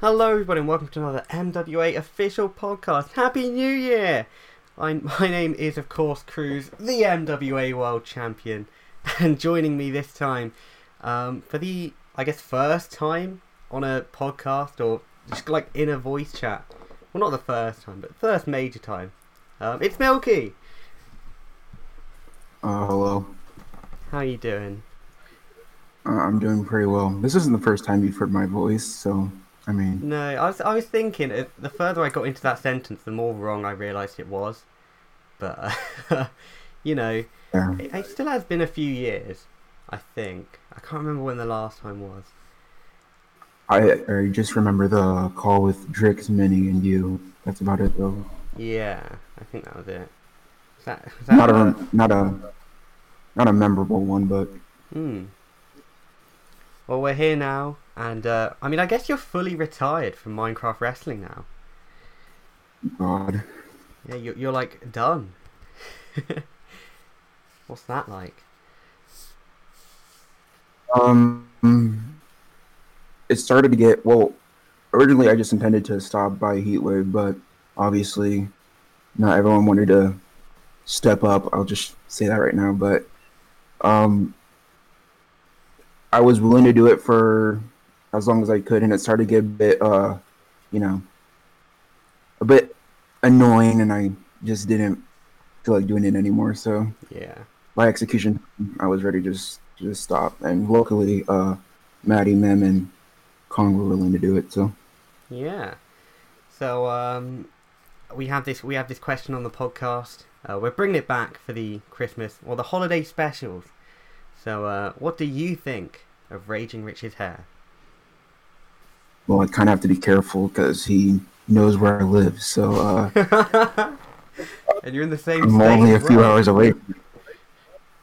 Hello, everybody, and welcome to another MWA official podcast. Happy New Year! I, my name is, of course, Crews, the MWA World Champion, and joining me this time um, for the, I guess, first time on a podcast or just like in a voice chat. Well, not the first time, but first major time. Um, it's Milky. Uh, hello. How are you doing? Uh, I'm doing pretty well. This isn't the first time you've heard my voice, so I mean, No, I was I was thinking uh, the further I got into that sentence, the more wrong I realised it was. But uh, you know, yeah. it, it still has been a few years. I think I can't remember when the last time was. I I just remember the call with Drix, Minnie, and you. That's about it, though. Yeah, I think that was it. Was that, was that Not uh, a not a not a memorable one, but Hmm. Well, we're here now, and uh, I mean, I guess you're fully retired from Minecraft wrestling now. God, Yeah, you're, you're like done. What's that like? um, it started to get well. Originally, I just intended to stop by Heatwave, but obviously, not everyone wanted to step up. I'll just say that right now, but um, I was willing to do it for as long as I could, and it started to get a bit, uh, you know, a bit annoying, and I just didn't feel like doing it anymore. So Yeah. by execution, I was ready to just just stop. And luckily, uh, Maddie, Mem, and Kong were willing to do it. So Yeah. So um, we have this we have this question on the podcast. Uh, we're bringing it back for the Christmas or the holiday specials. So uh, what do you think of Raging Rich's hair? well, I kind of have to be careful because he knows where I live. So uh, and you're in the same I'm state. only a few well. hours away.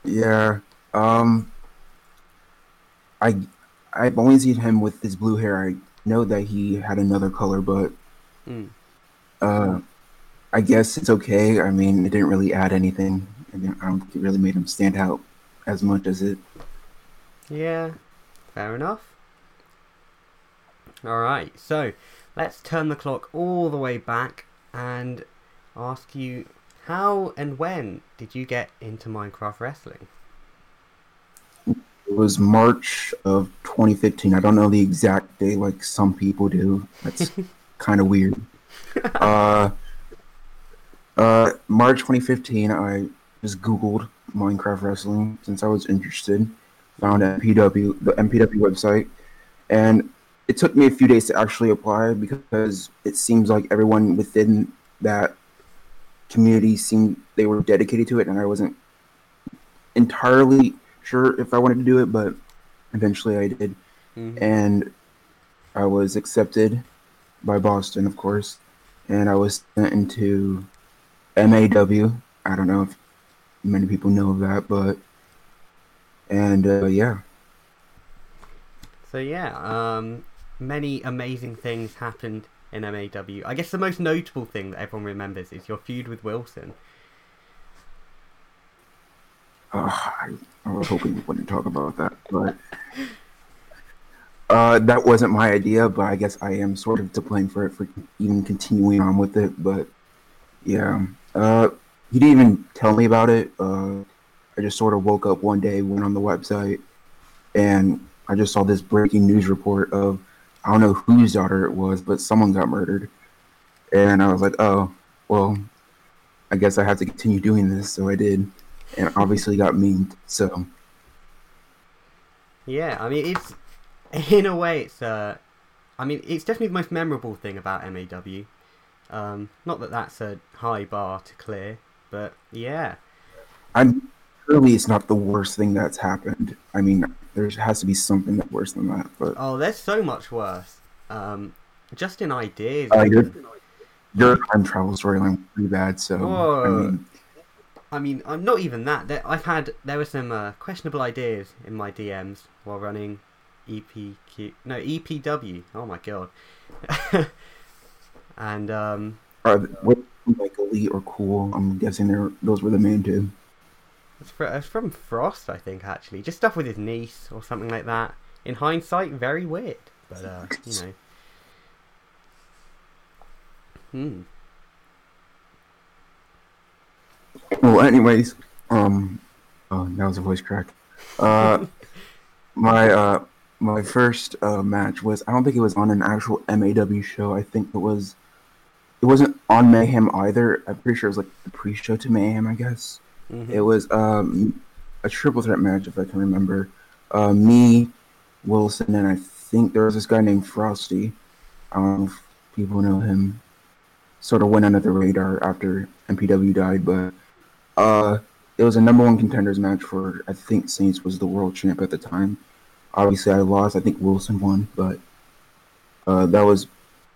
Yeah. Um. I I've only seen him with his blue hair. I know that he had another color, but Mm. uh, I guess it's okay. I mean, it didn't really add anything. I, mean, I don't think it really made him stand out as much as it. Yeah, fair enough. Alright, so let's turn the clock all the way back and ask you how and when did you get into Minecraft wrestling? It was March of 2015. I don't know the exact day, like some people do. That's kind of weird. Uh, uh, March 2015. I just Googled Minecraft wrestling since I was interested. Found MPW, the MPW website, and it took me a few days to actually apply because it seems like everyone within that community seemed they were dedicated to it, and I wasn't entirely sure if I wanted to do it, but eventually I did, Mhm. and I was accepted by Boston, of course, and I was sent into MAW. I don't know if many people know that, but and uh, yeah, So yeah, um, many amazing things happened in MAW. I guess the most notable thing that everyone remembers is your feud with Wilson. uh, I, I was hoping we wouldn't talk about that, but uh, that wasn't my idea. But I guess I am sort of to blame for it for even continuing on with it. But yeah, uh, he didn't even tell me about it. Uh, I just sort of woke up one day, went on the website, and I just saw this breaking news report of I don't know whose daughter it was, but someone got murdered, and I was like, oh, well, I guess I have to continue doing this. So I did, and obviously got memed. So Yeah, I mean it's in a way it's uh, I mean it's definitely the most memorable thing about MAW. Um, not that that's a high bar to clear, but yeah, I'm surely it's not the worst thing that's happened. I mean, there has to be something that's worse than that. But oh, there's so much worse. Um, just in ideas. uh, your your time travel storyline was pretty bad. So I mean, I mean, I'm not even that. There, I've had there were some uh, questionable ideas in my DMs while running EPQ. No, EPW. Oh my god. and um, are what like elite or cool? I'm guessing they're those were the main two. it's, it's from Frost, I think. Actually, just stuff with his niece or something like that. In hindsight, very weird. But uh, you know, Hmm. Well, anyways, um, oh, that was a voice crack. Uh, my uh, my first uh, match was I don't think it was on an actual MAW show. I think it was. It wasn't on Mayhem either. I'm pretty sure it was like the pre-show to Mayhem. I guess Mhm. it was um a triple threat match if I can remember. Uh, me, Wilson, and I think there was this guy named Frosty. I don't know if people know him. Sort of went under the radar after MPW died, but uh, it was a number one contenders match for I think Saints was the world champ at the time. Obviously, I lost. I think Wilson won, but uh, that was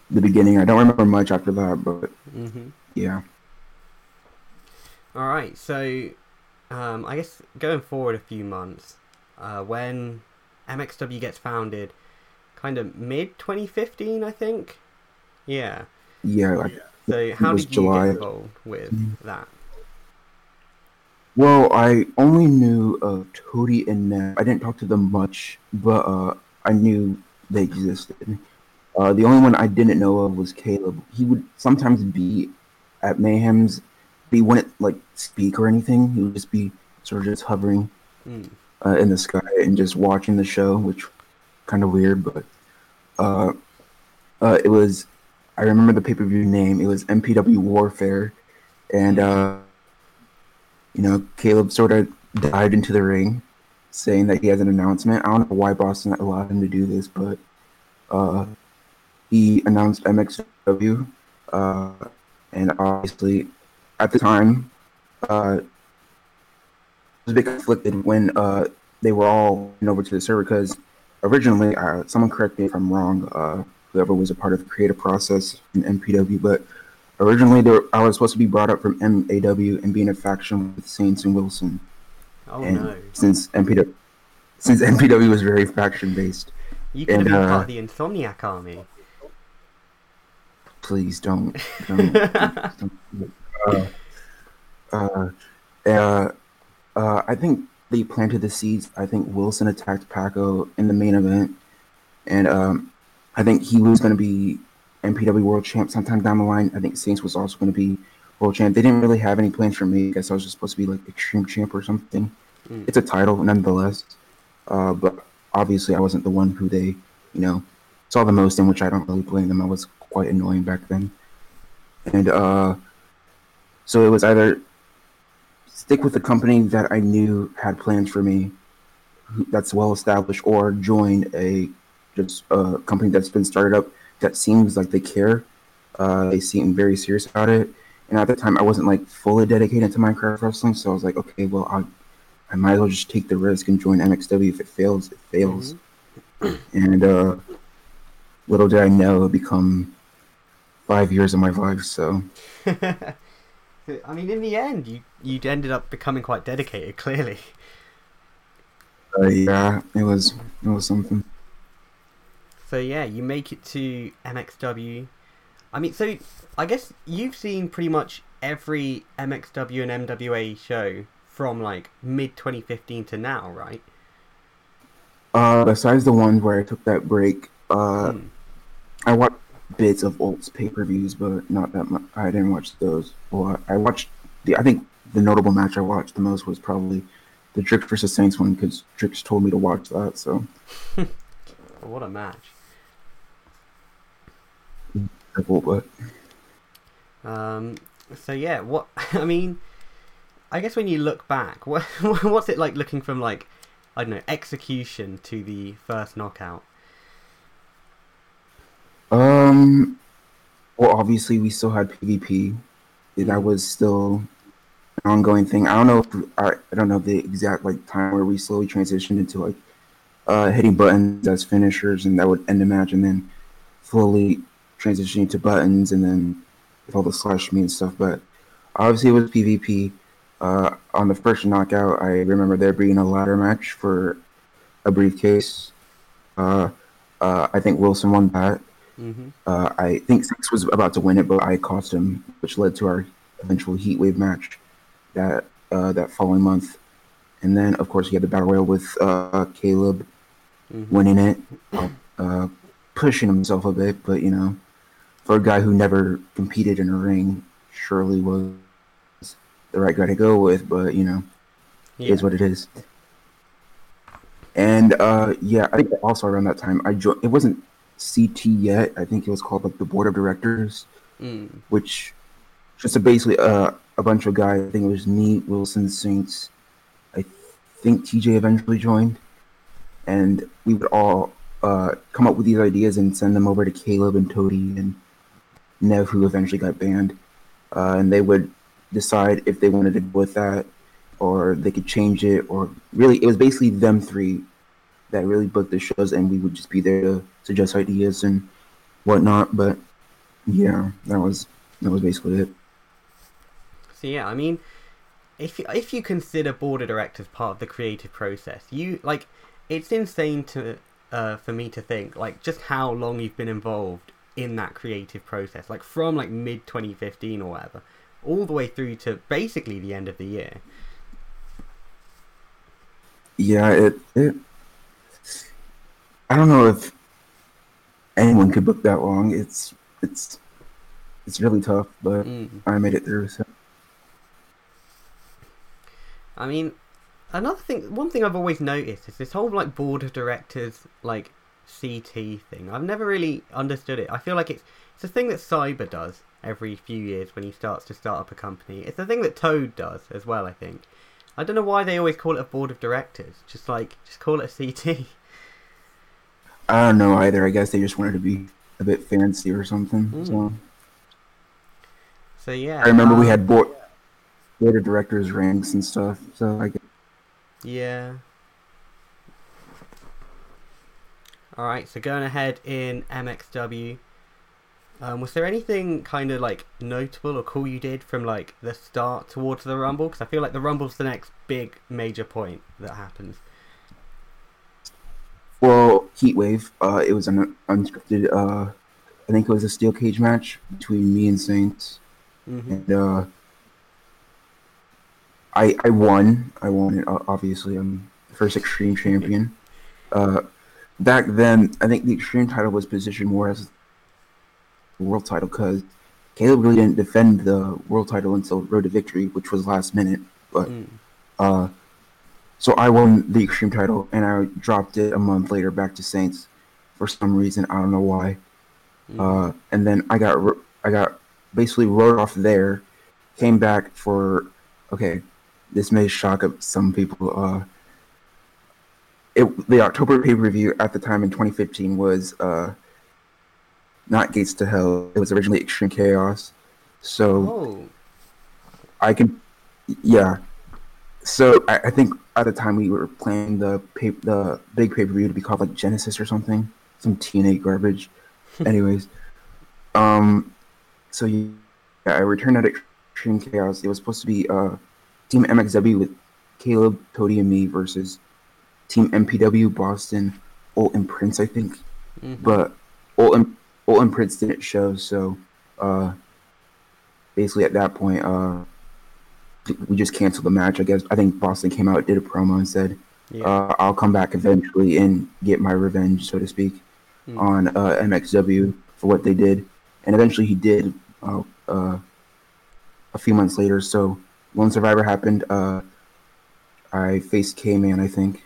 the beginning. I don't remember much after that, but Mhm. yeah. All right. So, um, I guess going forward a few months, uh, when MXW gets founded, kind of mid 2015, I think. Yeah. Yeah, I So, how did you July. get involved with Mhm. that? Well, I only knew of Toady and Nev. I didn't talk to them much, but uh, I knew they existed. Uh, the only one I didn't know of was Caleb. He would sometimes be at Mayhem's, but he wouldn't like speak or anything. He would just be sort of just hovering Mm. uh, in the sky and just watching the show, which kind of weird. But uh, uh, it was. I remember the pay per view name. It was MPW Warfare, and uh, you know Caleb sort of dived into the ring, saying that he has an announcement. I don't know why Boston allowed him to do this, but uh, he announced MXW, uh, and obviously at the time. Uh, was a bit conflicted when uh, they were all over to the server because originally, uh, someone correct me if I'm wrong, uh, whoever was a part of the creative process in MPW, but originally they were, I was supposed to be brought up from MAW and be in a faction with Saints and Wilson. Oh and no. since MPW, since MPW was very faction based, You could have been uh, part of the Insomniac army. Please don't. don't, don't uh, uh, uh, uh, I think they planted the seeds. I think Wilson attacked Paco in the main event, and um, I think he was going to be MPW World Champ sometime down the line. I think Saints was also going to be World Champ. They didn't really have any plans for me. I guess I was just supposed to be like Extreme Champ or something. Mm. It's a title nonetheless, uh, but obviously I wasn't the one who they, you know, saw the most in, which I don't really blame them. I was quite annoying back then, and uh, so it was either stick with the company that I knew had plans for me, that's well established, or join a just a company that's been started up that seems like they care. Uh, they seem very serious about it. And at the time, I wasn't like fully dedicated to Minecraft wrestling, so I was like, okay, well, I, I might as well just take the risk and join MXW. If it fails, it fails. And uh, little did I know, it become five years of my life. So I mean, in the end, you you ended up becoming quite dedicated. Clearly. uh, yeah, it was it was something. So yeah, you make it to MXW. I mean, so I guess you've seen pretty much every MXW and MWA show from like mid 2015 to now, right? Uh, besides the ones where I took that break, uh, Hmm. I watched bits of Olt's pay per views, but not that much. I didn't watch those. Well, I watched the. I think the notable match I watched the most was probably the Drix versus Saints one because Drix told me to watch that. So What a match. but Um, so yeah, what I mean, I guess when you look back, what what's it like looking from like I don't know execution to the first knockout? Um, well, obviously we still had PvP. That was still an ongoing thing. I don't know. If, I I don't know the exact like time where we slowly transitioned into like uh, hitting buttons as finishers, and that would end the match, and then slowly transitioning to buttons, and then with all the slash me and stuff. But obviously, it was PvP. Uh, on the first knockout, I remember there being a ladder match for a briefcase. Uh, uh, I think Wilson won that. Hmm Uh, I think Six was about to win it, but I cost him, which led to our eventual Heat Wave match that uh, that following month. And then, of course, he had the battle royal with uh, Caleb hmm winning it, uh, pushing himself a bit, but you know, for a guy who never competed in a ring, surely was the right guy to go with. But you know, Yeah. it is what it is. And uh, yeah, I think also around that time I joined. It wasn't CT yet. I think it was called like the board of directors, Mm. which just a basically uh, a bunch of guys. I think it was me, Wilson, Saints. I think TJ eventually joined, and we would all uh, come up with these ideas and send them over to Caleb and Toady and Nev, who eventually got banned, uh, and they would decide if they wanted to go with that or they could change it or really it was basically them three that really booked the shows and we would just be there to suggest ideas and whatnot but yeah that was that was basically it So yeah, I mean, if if you consider board of directors part of the creative process, you like it's insane to uh, for me to think like just how long you've been involved in that creative process, like from like mid 2015 or whatever, all the way through to basically the end of the year. yeah it it i don't know if anyone could book that long it's it's it's really tough but Mm. i made it through so I mean, another thing, one thing I've always noticed is this whole like board of directors like CT thing. I've never really understood it. I feel like it's it's a thing that Cyber does every few years when he starts to start up a company. It's a thing that Toad does as well. I think. I don't know why they always call it a board of directors. Just like just call it a CT. i don't know either i guess they just wanted to be a bit fancy or something Mm. so So yeah. i remember we um, had board board of directors ranks and stuff so i guess Yeah. Alright, so going ahead in MXW, um, was there anything kind of like notable or cool you did from like the start towards the Rumble? Because I feel like the Rumble's the next big major point that happens. Well, Heatwave. Uh, it was an unscripted. Uh, I think it was a steel cage match between me and Saints, hmm and uh, I I won. I won it. Obviously, I'm the first Extreme champion. Uh, back then, I think the Extreme title was positioned more as the world title because Caleb really didn't defend the world title until Road to Victory, which was last minute. But Mm. uh, so I won the Extreme title, and I dropped it a month later back to Saints for some reason. I don't know why. Mm. Uh, and then I got I got basically wrote off there. Came back for okay. This may shock up some people. Uh, it the October pay per view at the time in 2015 was uh, not Gates to Hell. It was originally Extreme Chaos. So oh, I can, yeah. So I, I think at the time we were planning the pay, the big pay per view to be called like Genesis or something, some TNA garbage. Anyways, um, so yeah, I returned at Extreme Chaos. It was supposed to be uh, Team MXW with Caleb, Cody, and me versus Team MPW, Boston, Olt and Prince, I think mhm. but Olt and, Olt and Prince didn't show, so uh, basically at that point, uh, we just canceled the match. I guess I think Boston came out, did a promo, and said, yeah. uh, "I'll come back eventually and get my revenge, so to speak, Mm. on uh, MXW for what they did." And eventually, he did. Uh, uh, a few months later, so when Survivor happened, uh, I faced K-Man, I think,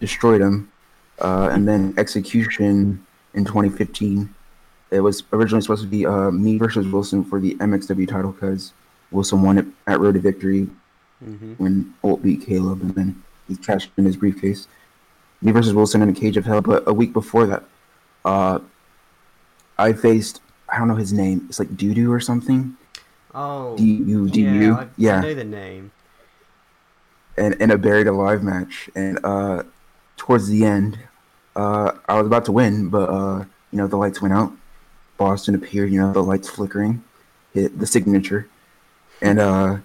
destroyed him, uh, and then Execution in 2015. It was originally supposed to be uh, me versus Wilson for the MXW title because Wilson won it at Road to Victory Mhm. when Olt beat Caleb, and then he cashed in his briefcase. Me versus Wilson in a cage of hell. But a week before that, uh, I faced I don't know his name. It's like Dudu or something. Oh, D U D yeah, U. I, Yeah, know the name. and in a buried alive match. And uh, towards the end, uh, I was about to win, but uh, you know the lights went out. Boston appeared. You know the lights flickering, hit the signature, and uh,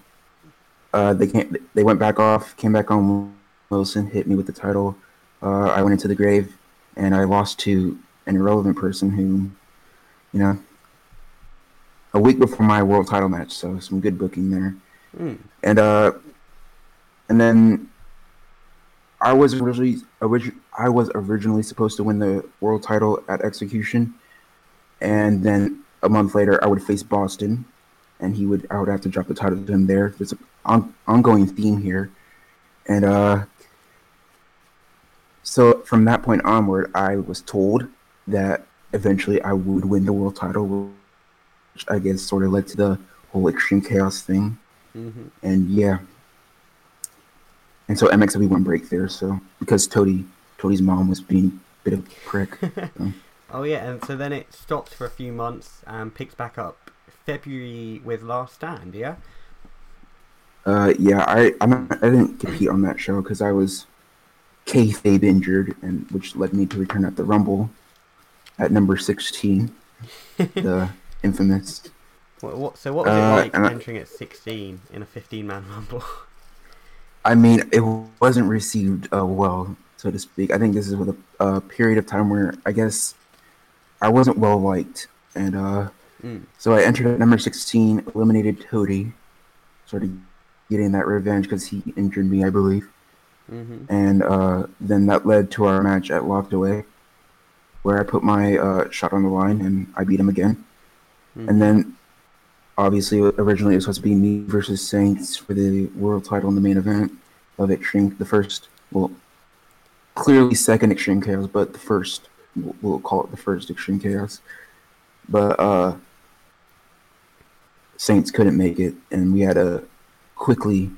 uh, they. They went back off. Came back on. Wilson hit me with the title. Uh, I went into the grave, and I lost to an irrelevant person who, you know, a week before my world title match. So some good booking there Mm. and uh, and then I was originally origi- I was originally supposed to win the world title at Execution, and then a month later, I would face Boston, and he would I would have to drop the title to him there. There's an on, ongoing theme here, and uh, so from that point onward, I was told that eventually I would win the world title, which I guess sort of led to the whole Extreme Chaos thing. hmm And yeah, and so MXW went break there. So because Toady Toady's mom was being a bit of a prick. so. Oh yeah, and so then it stopped for a few months and picks back up February with Last Stand. Yeah. Uh, yeah, I I'm, I didn't compete on that show because I was kayfabe injured, and which led me to return at the Rumble at number sixteen, the infamous. What, what, so what was it Uh, like and I- entering at 16 in a 15 man rumble? I mean, it wasn't received uh, well, so to speak. I think this is with a, a period of time where I guess I wasn't well liked, and uh, mm. so I entered at number sixteen, eliminated Toady, sort of getting that revenge because he injured me, I believe. hmm and uh, then that led to our match at Locked Away, where I put my uh, shot on the line and I beat him again. mm And then, obviously, originally it was supposed to be me versus Saints for the world title in the main event of Extreme, the first, well, clearly second Extreme Chaos, but the first, we'll- we'll call it the first Extreme Chaos. But uh, Saints couldn't make it, and we had to quickly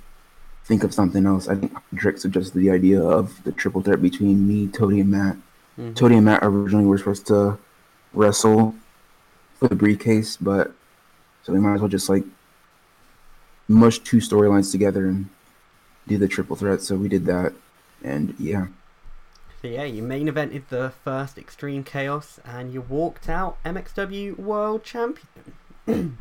think of something else. I think Drake suggested the idea of the triple threat between me, Toady, and Matt. Mhm. Toady and Matt originally were supposed to wrestle for the briefcase, but so we might as well just like mush two storylines together and do the triple threat. So we did that, and yeah, So yeah, you main evented the first Extreme Chaos and you walked out MXW World Champion.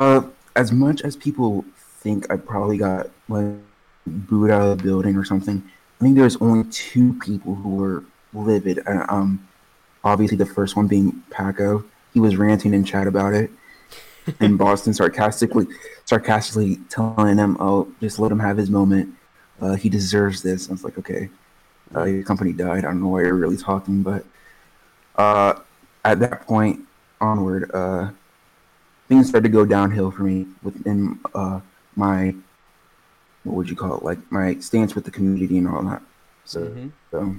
uh, as much as people think I probably got like booed out of the building or something, I think there's only two people who were livid. Uh, Um, obviously the first one being Paco. He was ranting in chat about it. and Boston sarcastically sarcastically telling him, "Oh, just let him have his moment. Uh, he deserves this." I was like, "Okay, uh, your company died. I don't know why you're really talking, but uh, at that point onward, uh, things started to go downhill for me within uh, my what would you call it? Like my stance with the community and all that. So, Mhm. so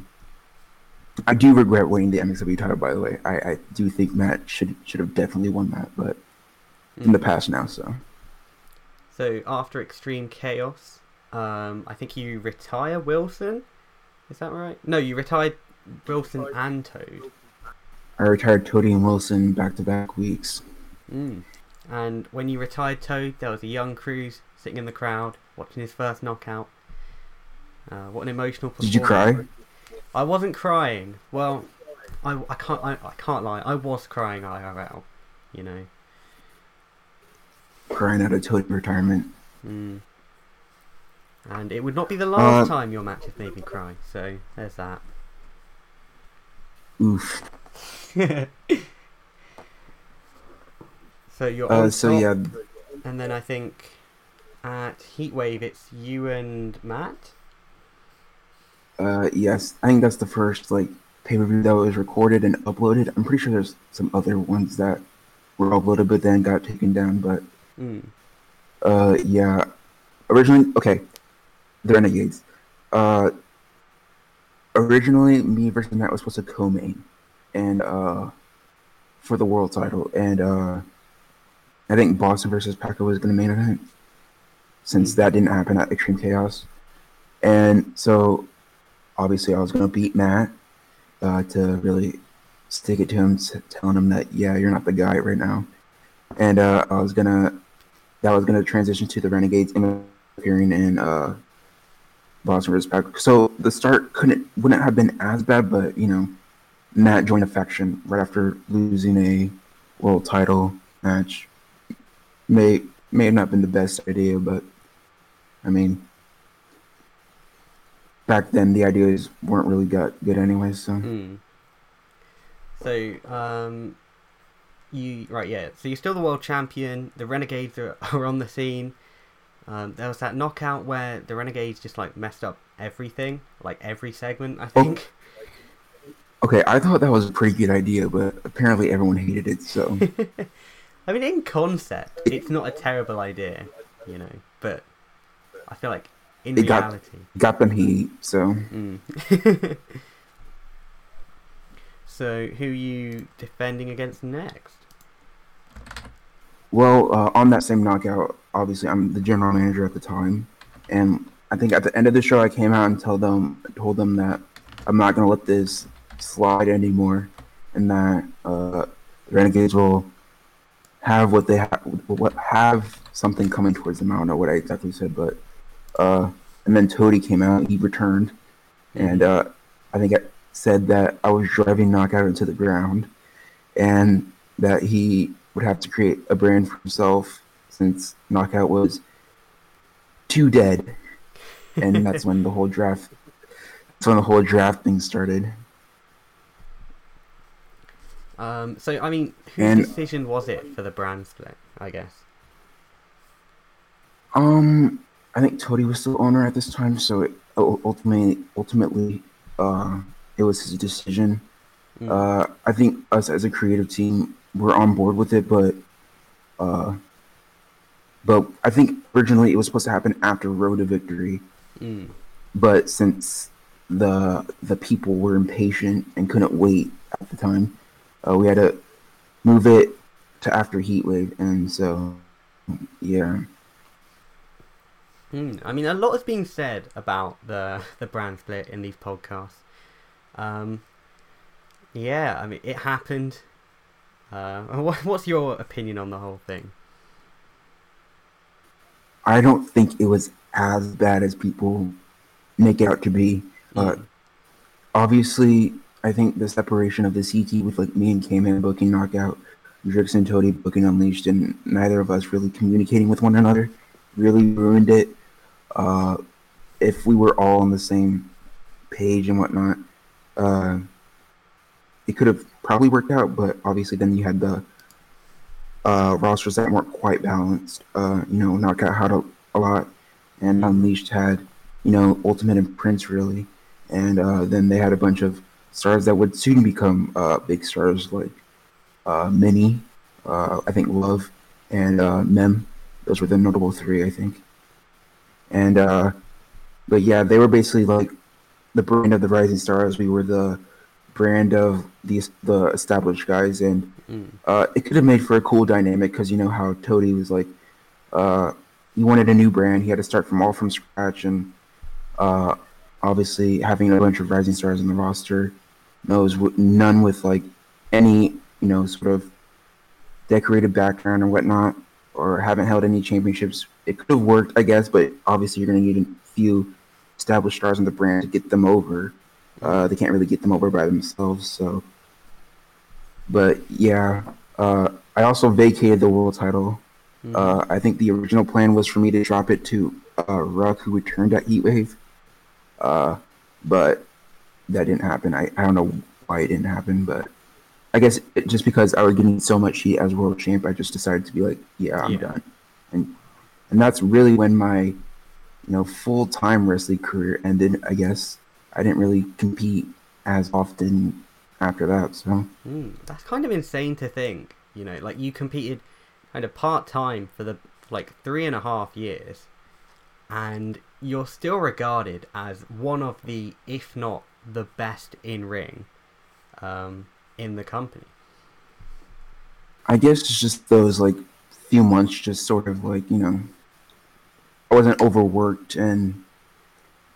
I do regret winning the MXW title. By the way, I, I do think Matt should should have definitely won that, but in the Mhm. past now. So So after Extreme Chaos, um, I think you retire Wilson. Is that right? No, you retired Wilson and Toad. I retired Toady and Wilson back to back weeks. Mm. And when you retired Toad, there was a young Crews sitting in the crowd watching his first knockout. Uh, what an emotional performance! Did you cry? I wasn't crying. Well, I, I can't I, I can't lie. I was crying IRL. You know. Crying out of Toady retirement. Mm. And it would not be the last Uh, time your match matches made me cry. So there's that. Oof. so you're Uh, so top, yeah, and then I think at Heatwave it's you and Matt. uh, yes, I think that's the first like pay per view that was recorded and uploaded. I'm pretty sure there's some other ones that were uploaded but then got taken down. But Mm. uh, yeah, originally okay, the Renegades. Uh, originally, me versus Matt was supposed to co-main, and uh, for the world title, and uh, I think Boston versus Paco was going to main event, since that didn't happen at Extreme Chaos, and so obviously I was going to beat Matt uh, to really stick it to him, telling him that yeah, you're not the guy right now, and uh, I was gonna that was gonna transition to the Renegades appearing in uh, Boston versus Pac. So the start couldn't wouldn't have been as bad, but you know, Matt joined a faction right after losing a world title match. May may have not been the best idea, but I mean, back then the ideas weren't really got good anyway. So Mm. So um, you right yeah. So you're still the world champion. The Renegades are, are on the scene. Um, there was that knockout where the Renegades just like messed up everything, like every segment. I think. Okay, I thought that was a pretty good idea, but apparently everyone hated it. So I mean, in concept, it's not a terrible idea, you know, but I feel like in It got- reality. got them heat. So Mm. so, who are you defending against next? well, uh, on that same knockout, obviously I'm the general manager at the time, and I think at the end of the show I came out and tell them told them that I'm not gonna let this slide anymore, and that uh, the Renegades will have what they have, what have something coming towards them. I don't know what I exactly said, but uh, and then Toady came out. He returned, and uh, I think I said that I was driving Knockout into the ground, and that he would have to create a brand for himself since Knockout was too dead, and that's when the whole draft. That's when the whole draft thing started. Um, so, I mean, whose And- decision was it for the brand split? I guess. Um, I think Toady was still owner at this time, so it, ultimately, ultimately, uh, it was his decision. Mm. Uh, I think us as a creative team were on board with it, but, uh, but I think originally it was supposed to happen after Road to Victory, Mm. but since the the people were impatient and couldn't wait at the time, uh, we had to move it to after Heatwave, and so yeah. Mm. I mean, a lot has been said about the the brand split in these podcasts. Um, yeah, I mean, it happened. Uh, what's your opinion on the whole thing? I don't think it was as bad as people make it out to be. Uh, Mm. obviously, I think the separation of the CT with like me and Cayman booking Knockout, Drix and Toady booking Unleashed, and neither of us really communicating with one another really ruined it. Uh, if we were all on the same page and whatnot, uh, it could have probably worked out. But obviously, then you had the uh, rosters that weren't quite balanced. Uh, you know, Knockout had a, a lot, and Unleashed had, you know, Ultimate and Prince really, and uh, then they had a bunch of stars that would soon become uh, big stars like uh, Minnie, uh, I think Love, and uh, Mem. Those were the notable three, I think. And uh, but yeah, they were basically like the brand of the rising stars. We were the brand of the the established guys, and Mm. uh, it could have made for a cool dynamic because you know how Toady was like, uh, he wanted a new brand. He had to start from all from scratch, and uh, obviously having a bunch of rising stars in the roster, knows none with like any you know sort of decorated background or whatnot, or haven't held any championships. It could have worked, I guess, but obviously you're going to need a few established stars on the brand to get them over. Uh, they can't really get them over by themselves, so but yeah, uh, I also vacated the world title. Mm. Uh, I think the original plan was for me to drop it to uh, Ruck, who returned at Heatwave. Uh, but that didn't happen. I, I don't know why it didn't happen, but I guess it, just because I was getting so much heat as world champ, I just decided to be like, yeah, I'm Yeah. done. And and that's really when my you know full time wrestling career ended. I guess I didn't really compete as often after that. So Mm, that's kind of insane to think. You know, like you competed kind of part time for the like three and a half years, and you're still regarded as one of the, if not the best in ring, um, in the company. I guess it's just those like few months, just sort of like you know, I wasn't overworked and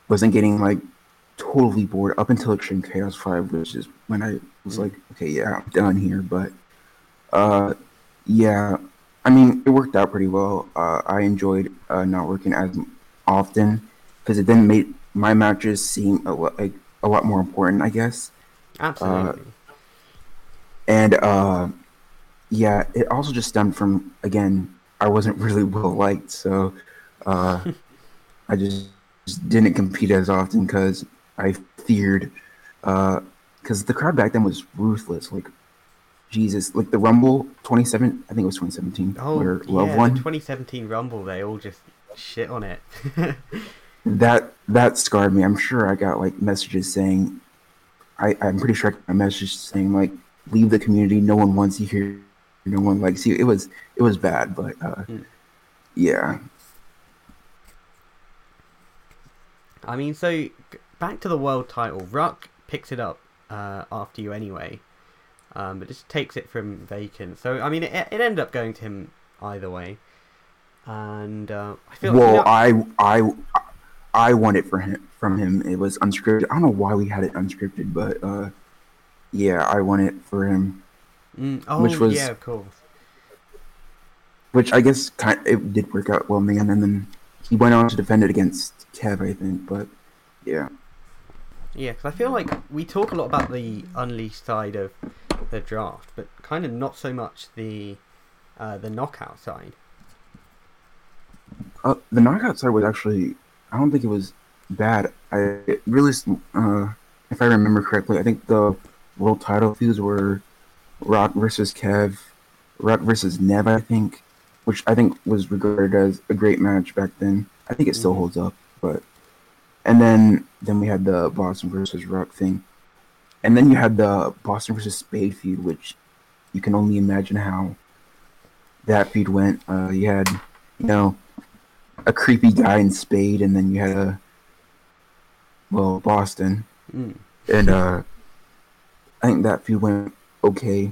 wasn't getting like totally bored up until Extreme Chaos Five, which is when I was like, okay, yeah, I'm done here. But uh, yeah, I mean, it worked out pretty well. Uh, I enjoyed uh, not working as often because it then made my matches seem a lot like a lot more important, I guess. Absolutely. and uh yeah it also just stemmed from again i wasn't really well liked so uh i just, just didn't compete as often because i feared uh because the crowd back then was ruthless like jesus like the rumble 27 i think it was 2017 oh, where yeah, love the 2017 Rumble, they all just shit on it. that that scarred me i'm sure i got like messages saying I I'm pretty sure I got a message saying like leave the community. No one wants you here. No one likes you. It was it was bad, but uh, Mm. yeah. I mean, so back to the world title. Ruck picks it up uh, after you anyway, um, but just takes it from vacant. So I mean, it, it ended up going to him either way. And uh, I feel Well, you know- I I I won it for him from him. It was unscripted. I don't know why we had it unscripted, but uh, yeah, I won it for him. Mm, oh which was- yeah, of course. Which I guess kind it did work out well in the end, and then he went on to defend it against Kev, I think. But yeah, Yeah, because I feel like we talk a lot about the unleashed side of the draft, but kind of not so much the uh, the knockout side. Uh, the knockout side was actually I don't think it was bad. I it really, uh, if I remember correctly, I think the world title feuds were Rock versus Kev, Rock versus Nev, I think, which I think was regarded as a great match back then. I think it still Mhm. holds up, but and then then we had the Boston versus Rock thing, and then you had the Boston versus Spade feud, which you can only imagine how that feud went. Uh, you had you know a creepy guy in Spade, and then you had a well Boston, Mm. and uh, I think that feud went okay.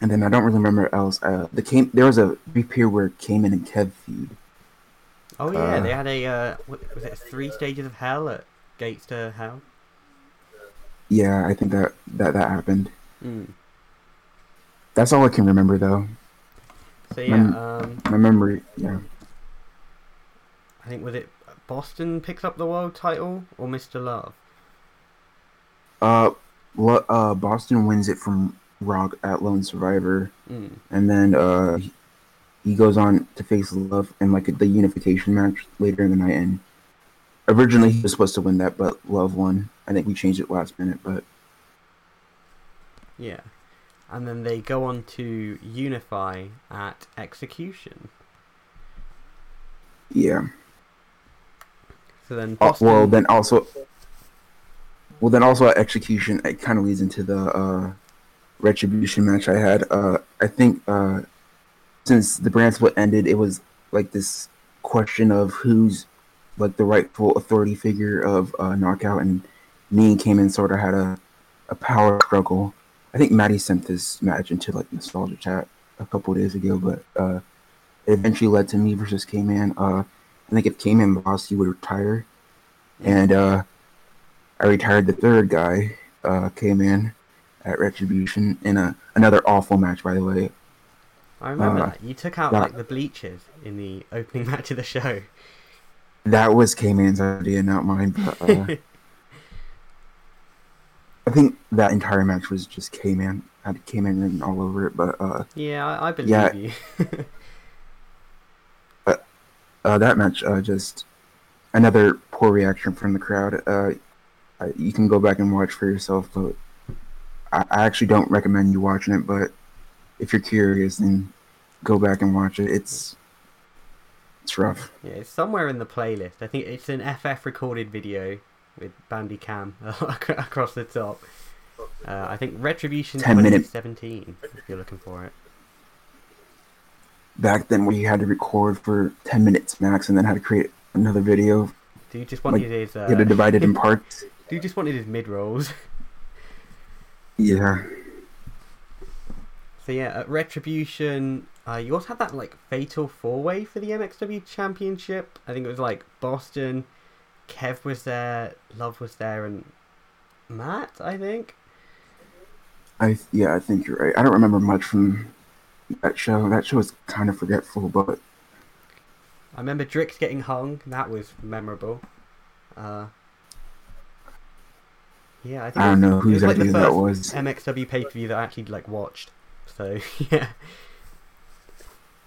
And then I don't really remember else. Uh, the came there was a brief period where Cayman and Kev feud. Oh yeah, Uh, they had a uh, what, was it three stages of hell at Gates to Hell? Yeah, I think that that that happened. Mm. That's all I can remember though. So yeah, Mm. um, My memory, yeah. I think was it Boston picks up the world title or Mr. Love? Uh, lo- uh, Boston wins it from Rock at Lone Survivor, Mm. and then uh, he- he goes on to face Love in like the unification match later in the night. And originally he was supposed to win that, but Love won. I think we changed it last minute, but Yeah, and then they go on to unify at Execution. yeah. So then Uh, Boston. well, then also, well, then also at execution, it kind of leads into the uh, retribution match I had. Uh, I think uh, since the brand split ended, it was like this question of who's like the rightful authority figure of uh, knockout, and me and Cayman sort of had a a power struggle. I think Maddie sent this match into like nostalgia chat a couple days ago, but uh, it eventually led to me versus Cayman. Uh, I think if Cayman lost, he would retire and uh, I retired the third guy, uh, came in at Retribution in a another awful match, by the way. I remember uh, that you took out that- like the bleachers in the opening match of the show. That was K-Man's idea, not mine. But uh, I think that entire match was just K-Man. Had K-Man written all over it, but uh, yeah, I, I believe Yeah. you. uh, that match uh, just another poor reaction from the crowd. Uh, you can go back and watch for yourself, but I, I actually don't recommend you watching it. But if you're curious, then go back and watch it. It's it's rough. yeah, it's somewhere in the playlist. I think it's an FF recorded video with Bandicam across the top. Uh, I think Retribution 10 minute- 2017, if you're looking for it. Back then, where you had to record for ten minutes max, and then had to create another video. Do you just wanted Like, his. Uh, You had to divide it in parts. Do you just wanted his mid rolls. Yeah. So yeah, at Retribution, uh, you also had that like fatal four way for the MXW Championship. I think it was like Boston, Kev was there, Love was there, and Matt. I think. I yeah, I think you're right. I don't remember much from that show. That show was kind of forgetful, but I remember Drix getting hung. That was memorable. Uh, yeah, I think I don't was, know whose like the idea that was. MXW pay per view that I actually like watched. So yeah.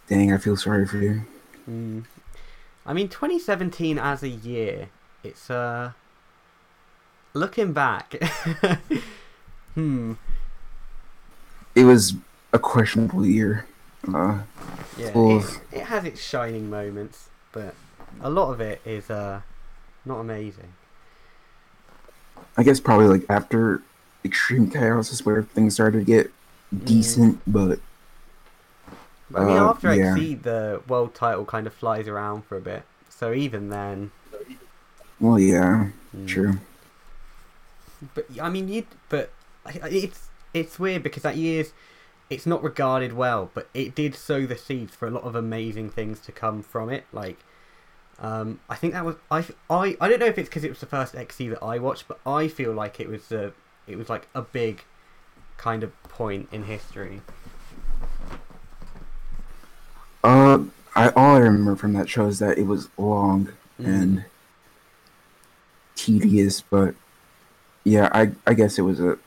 Dang, I feel sorry for you. Mm. I mean, 2017 as a year, it's uh, looking back. hmm. It was a questionable year. Uh, Yeah, it, it has its shining moments, but a lot of it is uh, not amazing. I guess probably like after Extreme Chaos is where things started to get decent, but I mean, Uh, after yeah. Exceed, the world title kind of flies around for a bit. So even then, well, yeah, mm. true. But I mean, you. But it's it's weird because that year's it's not regarded well, but it did sow the seeds for a lot of amazing things to come from it. Like, um, I think that was I I I don't know if it's because it was the first XC that I watched, but I feel like it was a it was like a big kind of point in history. Uh, I all I remember from that show is that it was long Mm. and tedious, but yeah, I I guess it was a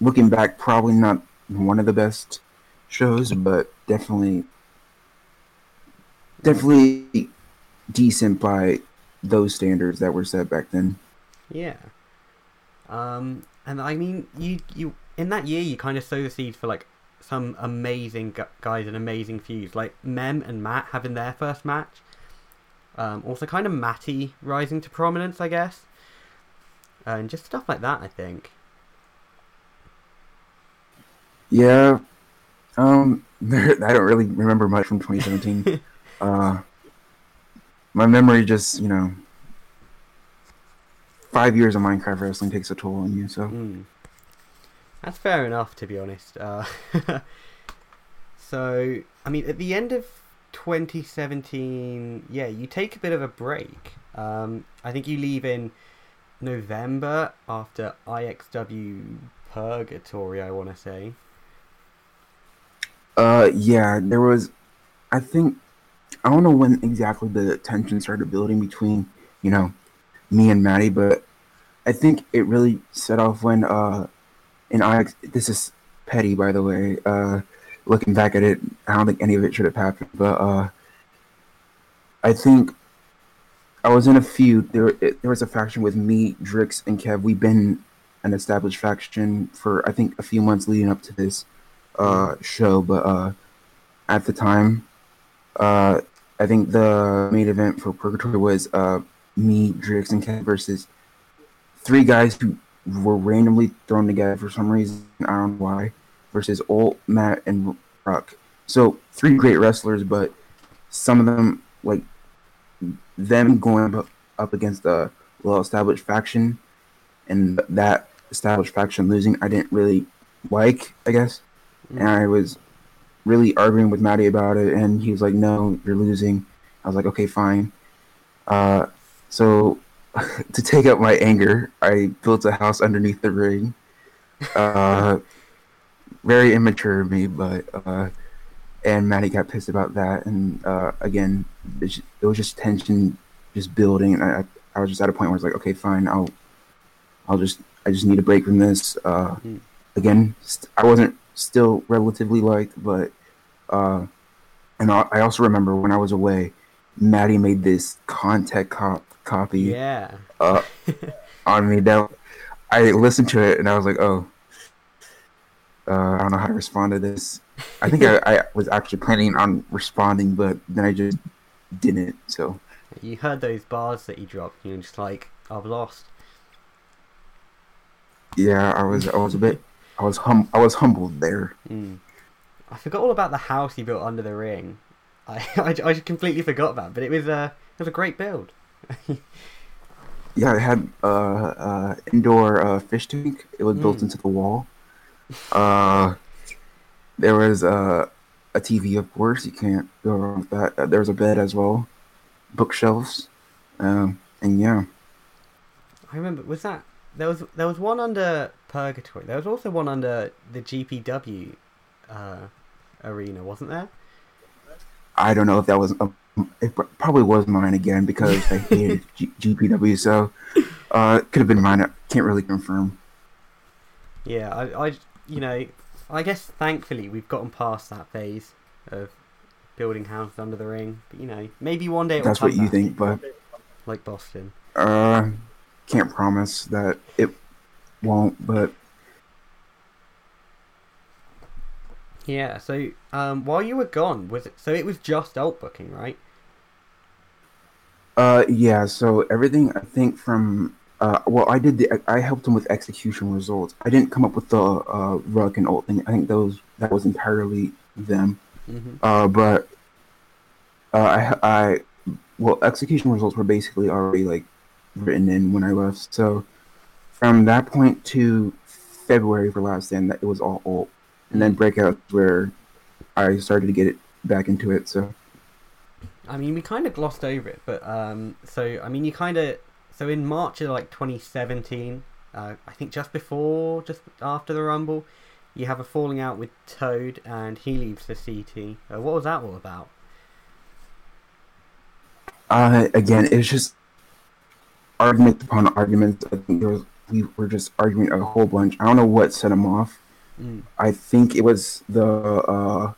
looking back probably not one of the best shows, but definitely definitely decent by those standards that were set back then. Yeah. Um, and I mean, you you in that year you kind of sow the seeds for like some amazing guys and amazing feuds, like Mem and Matt having their first match. Um, also, kind of Matty rising to prominence, I guess, and just stuff like that. I think. Yeah. Um, I don't really remember much from 2017. uh, my memory just, you know, five years of Minecraft wrestling takes a toll on you. So Mm. That's fair enough, to be honest. Uh, so, I mean, at the end of 2017, yeah, you take a bit of a break. Um, I think you leave in November after IXW Purgatory, I want to say. Uh, yeah, there was. I think I don't know when exactly the tension started building between you know me and Maddie, but I think it really set off when uh in IX. This is petty, by the way. Uh, looking back at it, I don't think any of it should have happened, but uh, I think I was in a feud. There, it, there was a faction with me, Drix, and Kev. We've been an established faction for I think a few months leading up to this uh, show, but uh, at the time, uh, I think the main event for Purgatory was uh, me, Drix, and Kev versus three guys who were randomly thrown together for some reason. I don't know why. Versus Old Matt and Rock. So three great wrestlers, but some of them like them going up, up against a well-established faction, and that established faction losing, I didn't really like. I guess and I was really arguing with Matty about it, and he was like, "No, you're losing." I was like, "Okay, fine." Uh, so to take out my anger, I built a house underneath the ring. Uh, very immature of me, but uh, and Matty got pissed about that, and uh, again, it, it was just tension, just building, and I, I was just at a point where I was like, "Okay, fine, I'll, I'll just, I just need a break from this." Uh, Mm. again, st- I wasn't still relatively liked, but uh, and I I also remember when I was away, Maddie made this contact cop copy Yeah. uh, on me that I listened to it and I was like, oh, uh, I don't know how to respond to this. I think I, I was actually planning on responding, but then I just didn't. So You heard those bars that he dropped, and you're just like, I've lost. yeah, I was I was a bit I was hum I was humbled there. Mm. I forgot all about the house he built under the ring. I, I, I completely forgot about it, but it was a it was a great build. Yeah, it had uh, uh indoor uh, fish tank. It was built Mm. into the wall. Uh, there was uh, a TV, of course. You can't go wrong with that. Uh, there was a bed as well, bookshelves, um, and yeah, I remember was that there was there was one under Purgatory. There was also one under the GPW uh, arena, wasn't there? I don't know if that was. Um, it probably was mine again because I hated G- GPW. So uh, it could have been mine. I can't really confirm. Yeah, I, I you know I guess thankfully we've gotten past that phase of building houses under the ring. But you know maybe one day That's what you back, think, but like Boston. uh, can't promise that it won't. But Yeah. So um, while you were gone, was it so it was just alt booking, right? Uh, yeah. So everything I think from Uh, well, I did the. I helped him with execution results. I didn't come up with the uh, ruck and ult thing. I think those that was entirely them. hmm Uh, but uh, I, I, well, execution results were basically already like written in when I left. So from that point to February for last stand, that it was all ult, and then breakout where I started to get it back into it. So I mean, we kind of glossed over it, but um, so I mean, you kind of so in March of like 2017, uh, I think just before, just after the Rumble, you have a falling out with Toad, and he leaves the CT. Uh, what was that all about? uh, again, it's just argument upon think there was, we were just arguing a whole bunch. I don't know what set him off. Mm. I think it was the uh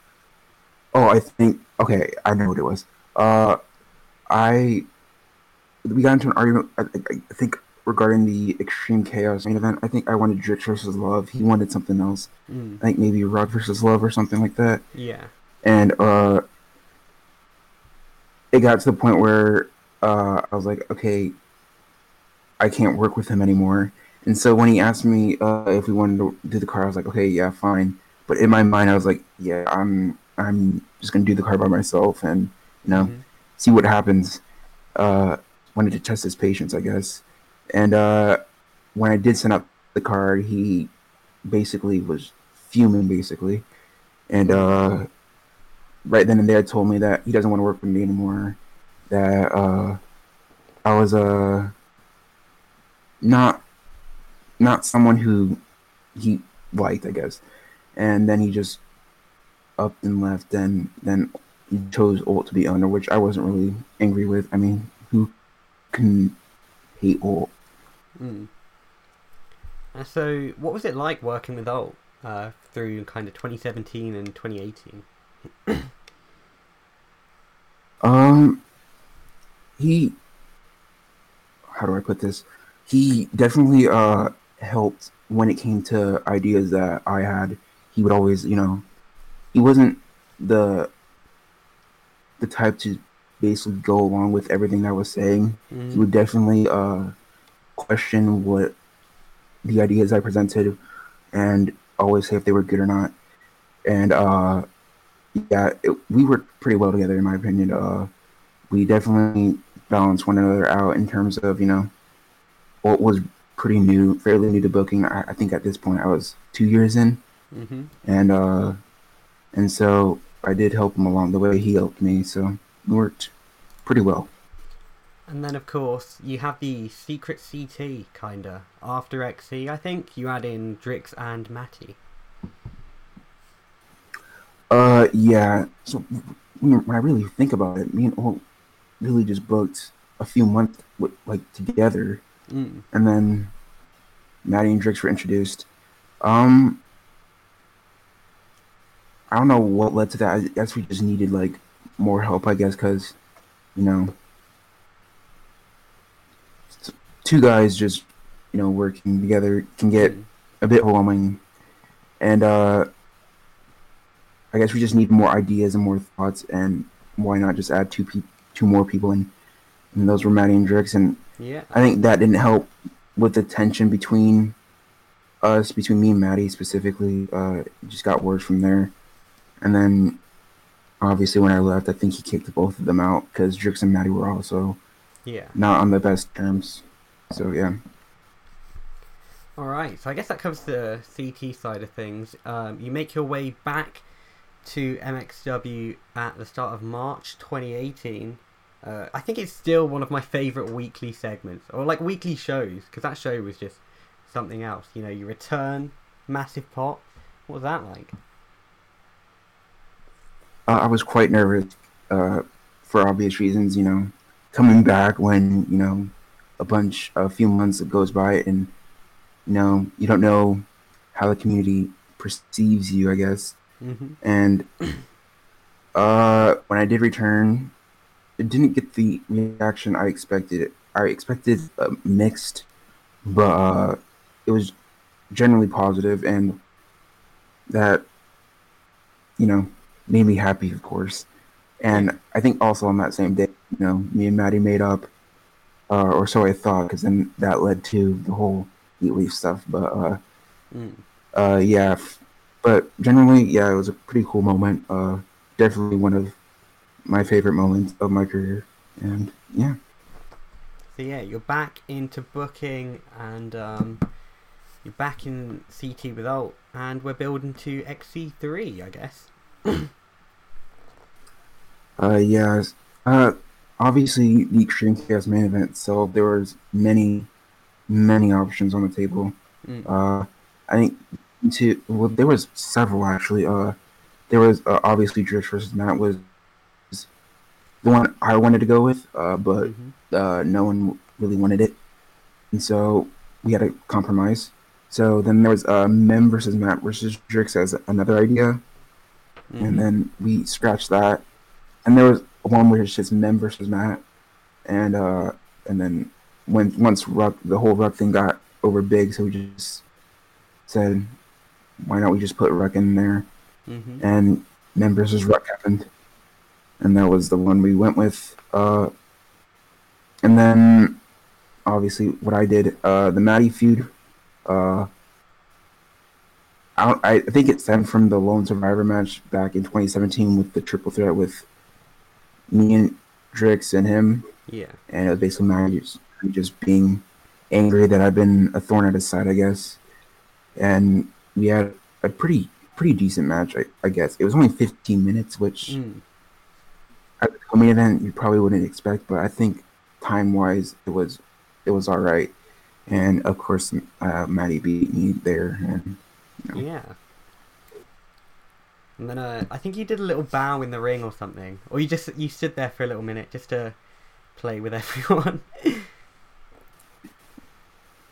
oh I think okay I know what it was uh I we got into an argument I, I I think regarding the extreme chaos main event I think I wanted Drix versus Love he wanted something else Mm. I think maybe Rock versus Love or something like that Yeah. and uh it got to the point where uh I was like okay I can't work with him anymore and so when he asked me uh if we wanted to do the car I was like okay yeah fine but in my mind I was like yeah I'm I'm just gonna do the car by myself and you know Mhm. see what happens uh wanted to test his patience I guess and uh when I did send out the card he basically was fuming basically and uh right then and there told me that he doesn't want to work with me anymore. That uh, I was uh, not not someone who he liked, I guess. And then he just up and left. And then he chose Ult to be owner, which I wasn't really angry with. I mean, who can hate Ult? Mm. And so, what was it like working with Ult uh, through kind of 2017 and 2018? Um, he. How do I put this? He definitely uh helped when it came to ideas that I had. He would always, you know, he wasn't the the type to basically go along with everything that I was saying. He Mm. would definitely uh question what the ideas I presented and always say if they were good or not. And uh yeah, it, we worked pretty well together in my opinion. Uh we definitely balance one another out in terms of, you know, what was pretty new, fairly new to booking. I, I think at this point I was two years in hmm and uh and so I did help him along the way. He helped me, so it worked pretty well. And then, of course, you have the secret CT, kinda. After XC, I think, you add in Drix and Matty. Uh, yeah. So when when I really think about it, me and Ult really just booked a few months with, like together, Mm. and then Maddie and Drix were introduced. Um, I don't know what led to that. I guess we just needed like more help. I guess because you know, two guys just you know working together can get a bit overwhelming, and uh, I guess we just need more ideas and more thoughts, and why not just add two pe- two more people in? And those were Maddie and Drix, and Yeah. I think that didn't help with the tension between us, between me and Maddie specifically. Uh, just got worse from there, and then obviously when I left, I think he kicked both of them out because Drix and Maddie were also Yeah. not on the best terms. So yeah. Alright, so I guess that covers the CT side of things. Um, you make your way back to MXW at the start of March 2018. Uh, I think it's still one of my favourite weekly segments, or like weekly shows, because that show was just something else. You know, you return, massive pop. What was that like? Uh, I was quite nervous uh, for obvious reasons. You know, coming back when you know a bunch, a few months goes by, and you know you don't know how the community perceives you. I guess, hmm and uh, when I did return, it didn't get the reaction I expected. I expected uh, mixed, but uh, it was generally positive, and that you know made me happy, of course. And I think also on that same day, you know, me and Maddie made up, uh, or so I thought, because then that led to the whole Heat Leaf stuff. But uh, Mm. uh, yeah, but generally, yeah, it was a pretty cool moment. Uh, definitely one of my favorite moments of my career, and yeah. So yeah, you're back into booking, and um, you're back in CT with Ult, and we're building to XC3, I guess. Uh, yeah. Uh, obviously the Extreme Chaos main event, so there was many, many options on the table. Mm. Uh, I think to well, there was several actually. Uh, there was uh, obviously Drix versus Matt was the one I wanted to go with, uh, but Mhm. uh, no one really wanted it, and so we had to compromise. So then there was uh, Mem versus Matt versus Drix as another idea, Mhm. and then we scratched that. And there was one where it's just Mem versus Matt, and uh, and then when once Ruck the whole Ruck thing got over big, so we just said, why don't we just put Ruck in there? Mhm. And Mem versus Ruck happened, and that was the one we went with. Uh, and then obviously what I did, uh, the Maddie feud. Uh, I, I think it stemmed from the Lone Survivor match back in 2017 with the triple threat with me and Drix and him, Yeah. and it was basically Maddie just, just being angry that I've been a thorn at his side, I guess. And we had a pretty pretty decent match, I, I guess. It was only 15 minutes, which Mm. The main event you probably wouldn't expect, but I think time wise it was it was all right. And of course, uh, Maddie beat me there, and No. Yeah. And then uh, I think you did a little bow in the ring or something, or you just you stood there for a little minute just to play with everyone.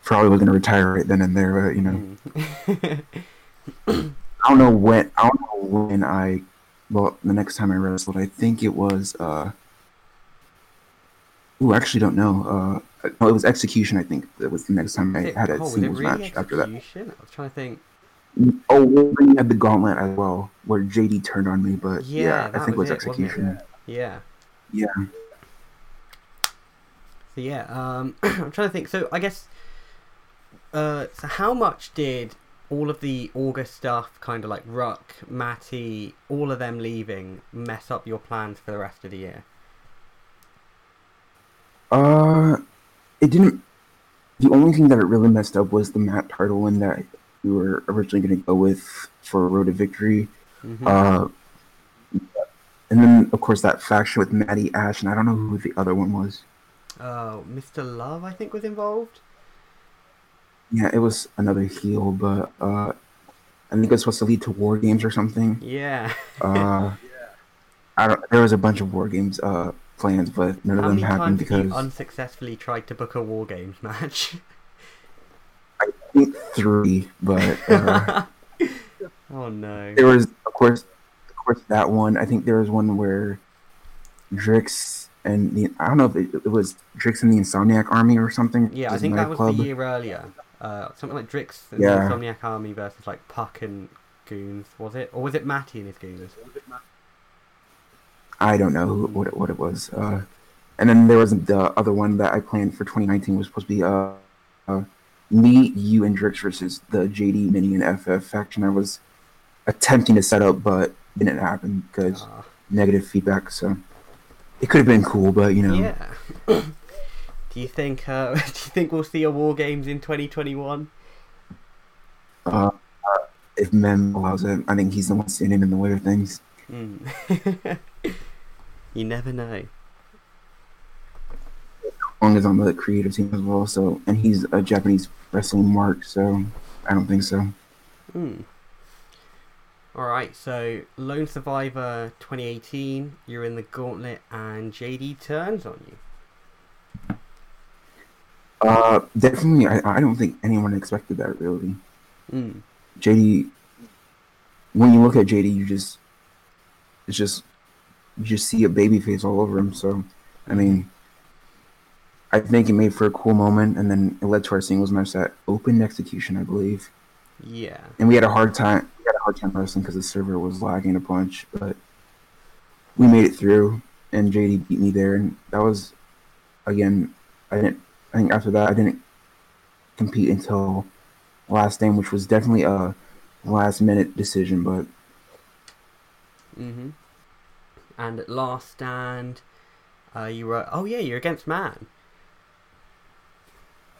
probably was gonna retire right then and there. But you know, Mm. I don't know when. I don't know when I. Well, the next time I wrestled, I think it was. uh Ooh, I actually don't know. Uh, no, it was Execution. I think that was the next time I it- had a oh, singles really match after that. I was trying to think. Oh, well, you had the Gauntlet as well, where JD turned on me. But Yeah, yeah, I think it was was it, it? Execution. Yeah. Yeah. So yeah, um, I'm trying to think. So I guess, uh, so how much did all of the August stuff, kind of like Ruck, Matty, all of them leaving, mess up your plans for the rest of the year? Uh, it didn't. The only thing that it really messed up was the Matt title one that we were originally going to go with for Road to Victory. Mhm. Uh, and then of course that faction with Maddie Ash, and I don't know who the other one was. Uh, Mr. Love, I think, was involved. Yeah, it was another heel, but uh, I think it was supposed to lead to War Games or something. Yeah. Uh, I don't. There was a bunch of War Games uh plans, but none of How them many happened times have you because unsuccessfully tried to book a War Games match? I think three. But uh, oh no. there was, of course, of course that one. I think there was one where Drix and the I don't know if it, it was Drix and the Insomniac Army or something. Yeah, I think that was nightclub. the year earlier. Uh, something like Drix and Yeah. the Insomniac Army versus like Puck and Goons, was it? Or was it Matty and his Goons? I don't know who, what it, what it was. Uh, and then there was the other one that I planned for 2019 was supposed to be uh, uh, me, you, and Drix versus the JD Mini and FF faction. I was attempting to set up, but didn't happen because Ah, negative feedback. So it could have been cool, but you know, yeah. do you think? Uh, do you think we'll see a War Games in 2021? uh, if Mem allows it, I think he's the one standing in the way of things. Mm. you never know. Long is on the creative team as well. So and he's a Japanese wrestling mark, so I don't think so. Hmm. All right, so Lone Survivor 2018, you're in the Gauntlet, and JD turns on you. Uh, definitely, I, I don't think anyone expected that really. Mm. JD, when you look at JD, you just, it's just, you just see a baby face all over him. So, I mean, I think it made for a cool moment, and then it led to our singles match that opened execution, I believe. Yeah. And we had a hard time, we had a hard time wrestling because the server was lagging a bunch, but we made it through, and JD beat me there, and that was, again, I didn't. I think after that, I didn't compete until Last Stand, which was definitely a last minute decision. But hmm And at last stand, uh, you were oh yeah, you're against Man.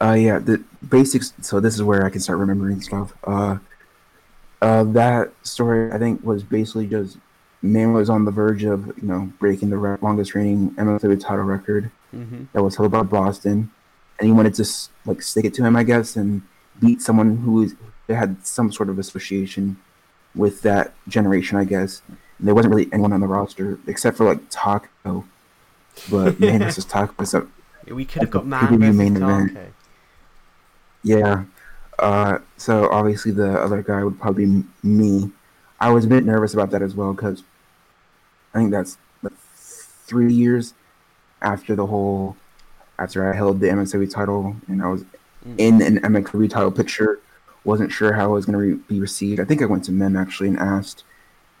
uh, yeah, the basics. So this is where I can start remembering stuff. Uh, uh, that story I think was basically just man was on the verge of you know breaking the re- longest reigning MXW title record. hmm that was held by Boston, and he wanted to like stick it to him, I guess, and beat someone who was, had some sort of association with that generation, I guess. And there wasn't really anyone on the roster except for like Taco, but man, this is Taco. So We could have got Man main event. Yeah, uh, so obviously the other guy would probably be me. I was a bit nervous about that as well because I think that's like three years after the whole after I held the MXW title and I was Mm. in an MXW title picture. Wasn't sure how it was going to re- be received. I think I went to Mem actually and asked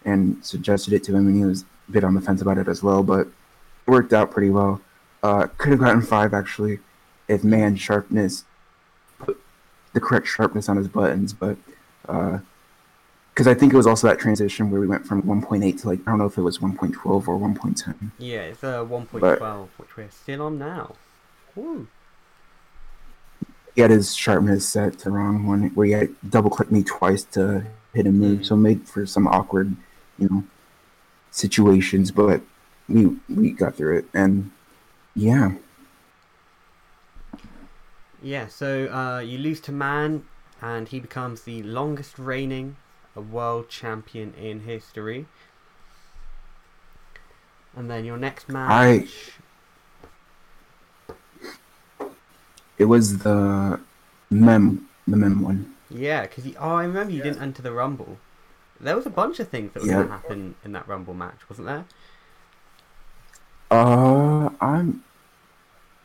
and suggested it to him, and he was a bit on the fence about it as well. But it worked out pretty well. Uh, could have gotten five actually if man sharpness put the correct sharpness on his buttons, but because I think it was also that transition where we went from 1.8 to like I don't know if it was 1.12 or 1.10. Yeah, it's uh, 1.12, which we're still on now. Woo. he had his sharpness set to wrong one where he had double clicked me twice to hit a move, Mm. so made for some awkward, you know, situations. But we we got through it, and yeah, Yeah, so uh, you lose to Man, and he becomes the longest reigning world champion in history. And then your next match. It was the mem the mem one. Yeah, because oh, I remember you didn't enter the Rumble. There was a bunch of things that were Yeah. going to happen in that Rumble match, wasn't there? Uh, I'm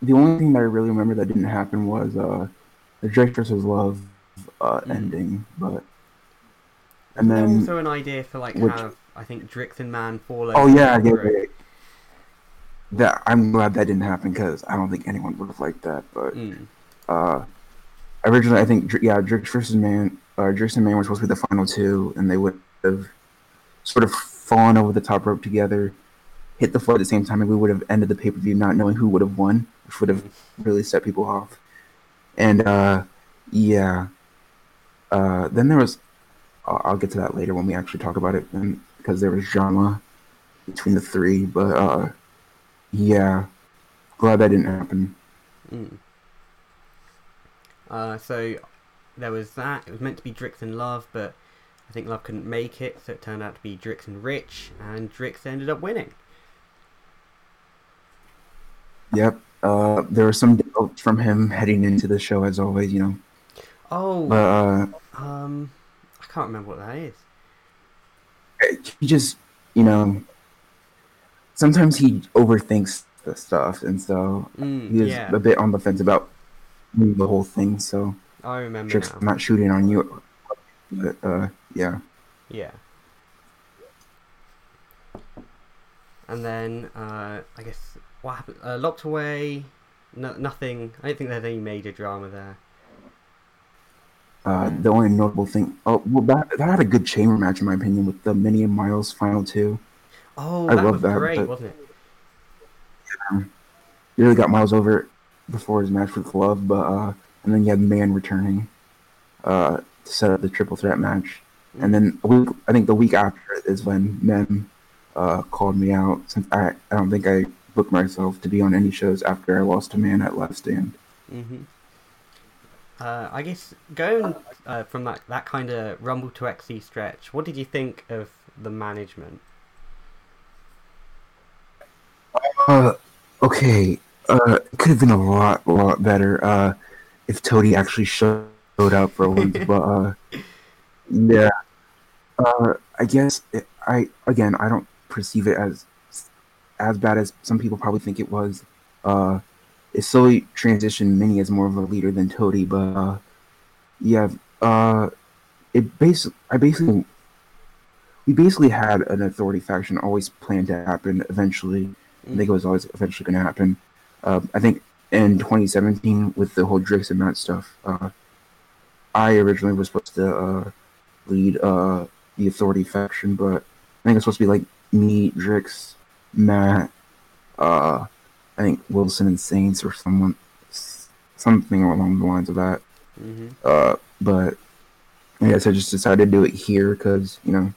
the only thing that I really remember that didn't happen was uh the Drix versus Love uh Mm. ending, but Wasn't and there then also an idea for like which- have I think Drix and Man fall Oh over yeah, the yeah, rope. yeah. That I'm glad that didn't happen because I don't think anyone would have liked that. But Mm. uh, originally, I think Dr- yeah, Drix versus Man, uh, Drix and Man were supposed to be the final two, and they would have sort of fallen over the top rope together, hit the floor at the same time, and we would have ended the pay per view not knowing who would have won, which would have really set people off. And uh, yeah, uh, then there was. I'll I'll get to that later when we actually talk about it, because there was drama between the three. But uh, yeah, glad that didn't happen. Mm. Uh, so there was that. It was meant to be Drix and Love, but I think Love couldn't make it, so it turned out to be Drix and Rich, and Drix ended up winning. Yep. Uh, there were some doubts from him heading into the show, as always. You know, Oh, uh, um, I can't remember what that is. he just, you know, sometimes he overthinks the stuff, and so Mm, he was yeah, a bit on the fence about the whole thing. So, I remember now. Not shooting on you, but uh, yeah. Yeah. And then uh, I guess what happened? Uh, locked away. No, nothing. I don't think there's any major drama there. Uh, the only notable thing, oh, well, that that had a good chamber match in my opinion with the Mini and Miles final two. Oh, I that love was that, great, wasn't it? He really got Miles over before his match with Love, but uh, and then you had Man returning uh, to set up the triple threat match, and then week, I think the week after is when Mem uh, called me out since I I don't think I booked myself to be on any shows after I lost to Man at Last Stand. hmm Uh, I guess going uh, from that that kind of Rumble to XC stretch, what did you think of the management? Uh, okay. Uh, it could have been a lot, lot better. Uh, if Toady actually showed up for once, but uh, yeah. Uh, I guess it, I again I don't perceive it as as bad as some people probably think it was. Uh, it slowly transitioned Minnie as more of a leader than Toady, but uh, yeah. Uh, it basically I basically we basically had an authority faction always planned to happen eventually. I think it was always eventually going to happen. Uh, I think in 2017 with the whole Drix and Matt stuff. Uh, I originally was supposed to uh, lead uh, the Authority faction, but I think it's supposed to be like me, Drix, Matt, uh, I think Wilson and Saints or someone, something along the lines of that. hmm Uh, but I guess I just decided to do it here because you know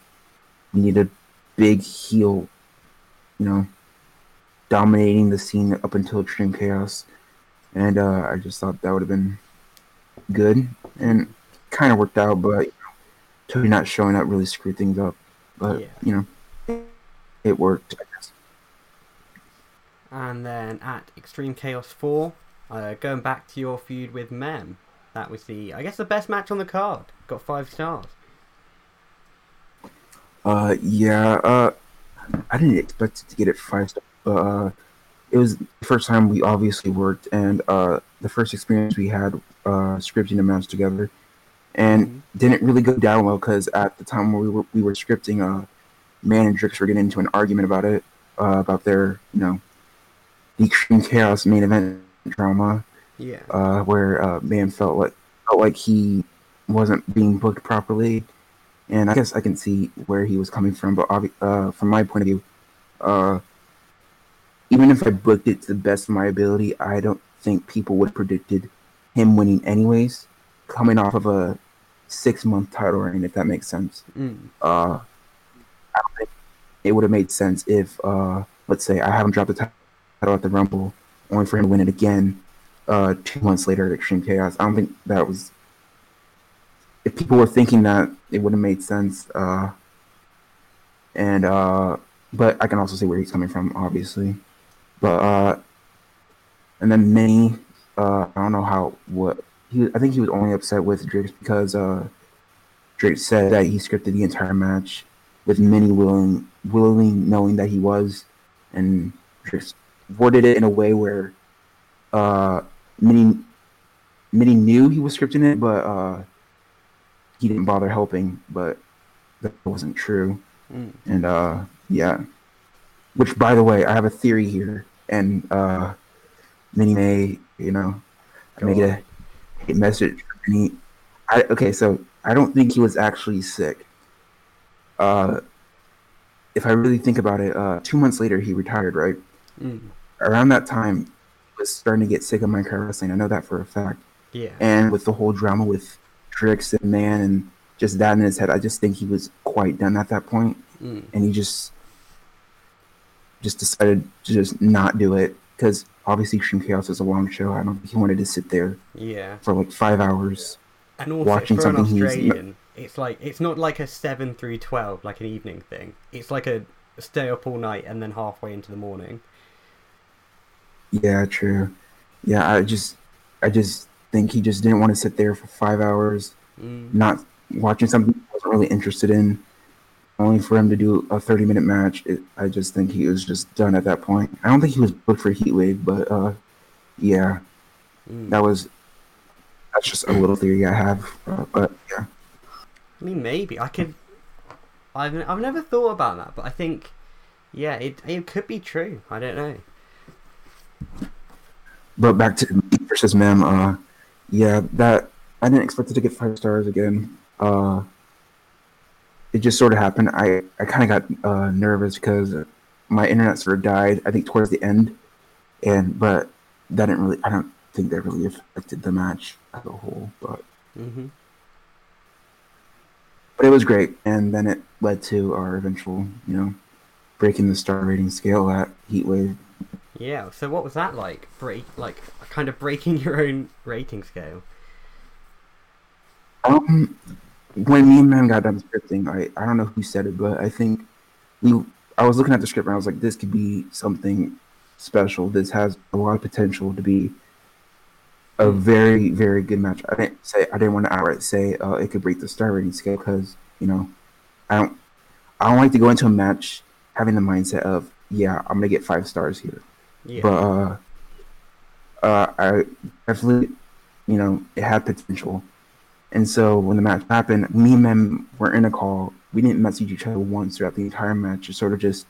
we need a big heel, you know, dominating the scene up until Extreme Chaos, and uh, I just thought that would have been good, and kind of worked out. But you know, Toady not showing up really screwed things up. But Yeah. you know, it worked. I guess. And then at Extreme Chaos 4, uh, going back to your feud with Mem. That was the, I guess, the best match on the card. Got five stars. Uh, yeah. Uh, I didn't expect it to get it five stars, uh, it was the first time we obviously worked, and uh, the first experience we had uh, scripting a match together, and Mhm. didn't really go down well because at the time we were we were scripting, uh, Man and Drix were getting into an argument about it, uh, about their you know, the extreme chaos main event drama Yeah. uh, where uh, man felt like felt like he wasn't being booked properly, and I guess I can see where he was coming from. But obvi- uh, from my point of view, uh, even if I booked it to the best of my ability, I don't think people would have predicted him winning anyways, coming off of a six month title reign. If that makes sense, Mm. uh, I don't think it would have made sense if, uh, let's say, I haven't dropped the title at the Rumble, only for him to win it again uh, two months later at Extreme Chaos. I don't think that was. If people were thinking that, it would have made sense. Uh, and uh, but I can also see where he's coming from, obviously. But uh, and then Minnie, uh, I don't know how what he. I think he was only upset with Drix because uh, Drix said that he scripted the entire match with Minnie willing, willing knowing that he was, and Drix worded it in a way where uh, Minnie, Minnie knew he was scripting it, but uh, he didn't bother helping. But that wasn't true. Mm. And uh, yeah, which by the way, I have a theory here, and uh, Minnie may, you know, Go make it on. a hate message. for Minnie. I okay, so I don't think he was actually sick. Uh, if I really think about it, uh, two months later he retired, right? Mm. Around that time, he was starting to get sick of Minecraft wrestling. I know that for a fact. Yeah. And with the whole drama with Drix and Man and just that in his head, I just think he was quite done at that point Mm. and he just just decided to just not do it because obviously Extreme Chaos is a long show. I don't think he wanted to sit there Yeah. for like five hours. And also Watching for an something he's- Australian, it's like it's not like a seven through twelve, like an evening thing. It's like a stay up all night and then halfway into the morning. Yeah, true. Yeah, I just I just think he just didn't want to sit there for five hours, Mm. not watching something he wasn't really interested in, only for him to do a thirty minute match. It, I just think he was just done at that point. I don't think he was booked for Heatwave, but uh, yeah, Mm. that was that's just a little theory I have. Uh, but yeah. I mean, maybe I could. I've I've never thought about that, but I think, yeah, it it could be true. I don't know. But back to me versus Mem, uh, yeah, that I didn't expect it to get five stars again. Uh, it just sort of happened. I, I kind of got uh, nervous because my internet sort of died. I think towards the end, and but that didn't really. I don't think that really affected the match as a whole. But hmm but it was great, and then it led to our eventual, you know, breaking the star rating scale at Heatwave. Yeah. So what was that like? Break like kind of breaking your own rating scale. Um, when me and man got done scripting, I, I don't know who said it, but I think we I was looking at the script and I was like, this could be something special. This has a lot of potential to be a very very good match. I didn't say I didn't want to outright say uh, it could break the star rating scale because you know I don't I don't like to go into a match having the mindset of yeah I'm gonna get five stars here. Yeah. But uh, uh, I definitely, you know, it had potential. And so when the match happened, me and Mem were in a call. We didn't message each other once throughout the entire match. It sort of just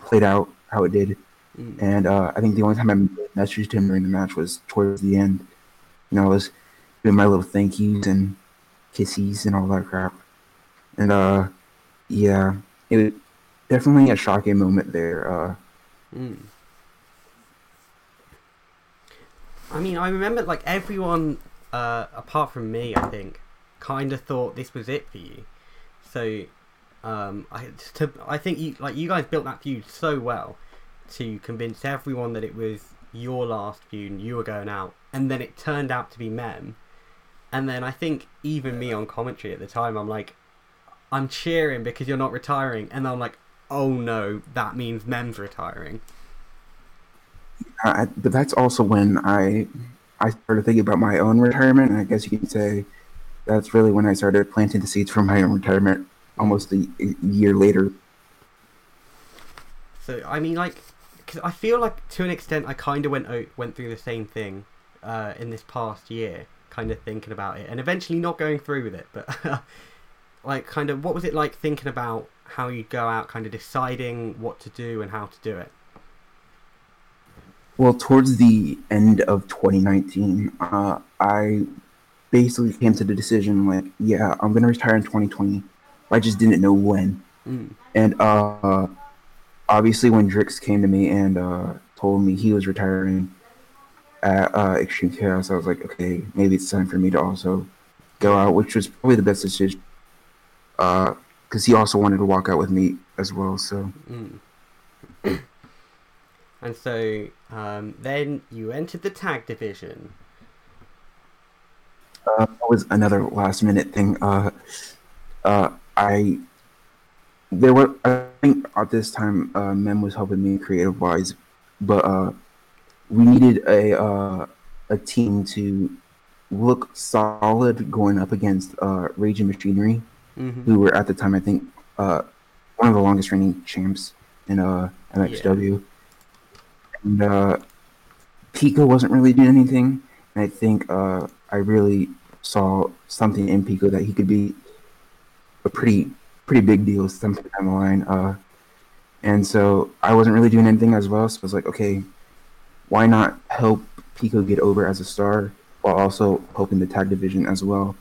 played out how it did. Mm. And uh, I think the only time I messaged him during the match was towards the end. You know, I was doing my little thank yous and kisses and all that crap. And uh, yeah, it was definitely a shocking moment there. Uh, Mm. I mean, I remember like everyone, uh, apart from me, I think, kind of thought this was it for you. So, um, I to, I think you like you guys built that feud so well to convince everyone that it was your last feud and you were going out, and then it turned out to be Mem. And then I think even me on commentary at the time, I'm like, I'm cheering because you're not retiring, and I'm like, oh no, that means Mem's retiring. I, but that's also when I I started thinking about my own retirement. And I guess you could say that's really when I started planting the seeds for my own retirement. Almost a, a year later. So I mean, like, because I feel like to an extent I kind of went out, went through the same thing uh, in this past year, kind of thinking about it, and eventually not going through with it. But like, kind of, what was it like thinking about how you'd go out, kind of deciding what to do and how to do it? Well, towards the end of 2019, uh, I basically came to the decision like, yeah, I'm gonna retire in 2020. I just didn't know when. Mm. And uh, obviously, when Drix came to me and uh, told me he was retiring at uh, Extreme Chaos, I was like, okay, maybe it's time for me to also go out, which was probably the best decision. Because he also wanted to walk out with me as well. So Mm. And so um, then you entered the tag division. uh, that was another last minute thing. Uh, uh, I there were I think at this time uh, Mem was helping me creative wise, but uh, we needed a uh, a team to look solid going up against uh, Raging Machinery, Mm-hmm. who were at the time I think uh, one of the longest reigning champs in uh, MXW. And uh, Pico wasn't really doing anything, and I think uh, I really saw something in Pico that he could be a pretty pretty big deal sometime down the line. Uh, and so I wasn't really doing anything as well, so I was like, okay, why not help Pico get over as a star while also helping the tag division as well?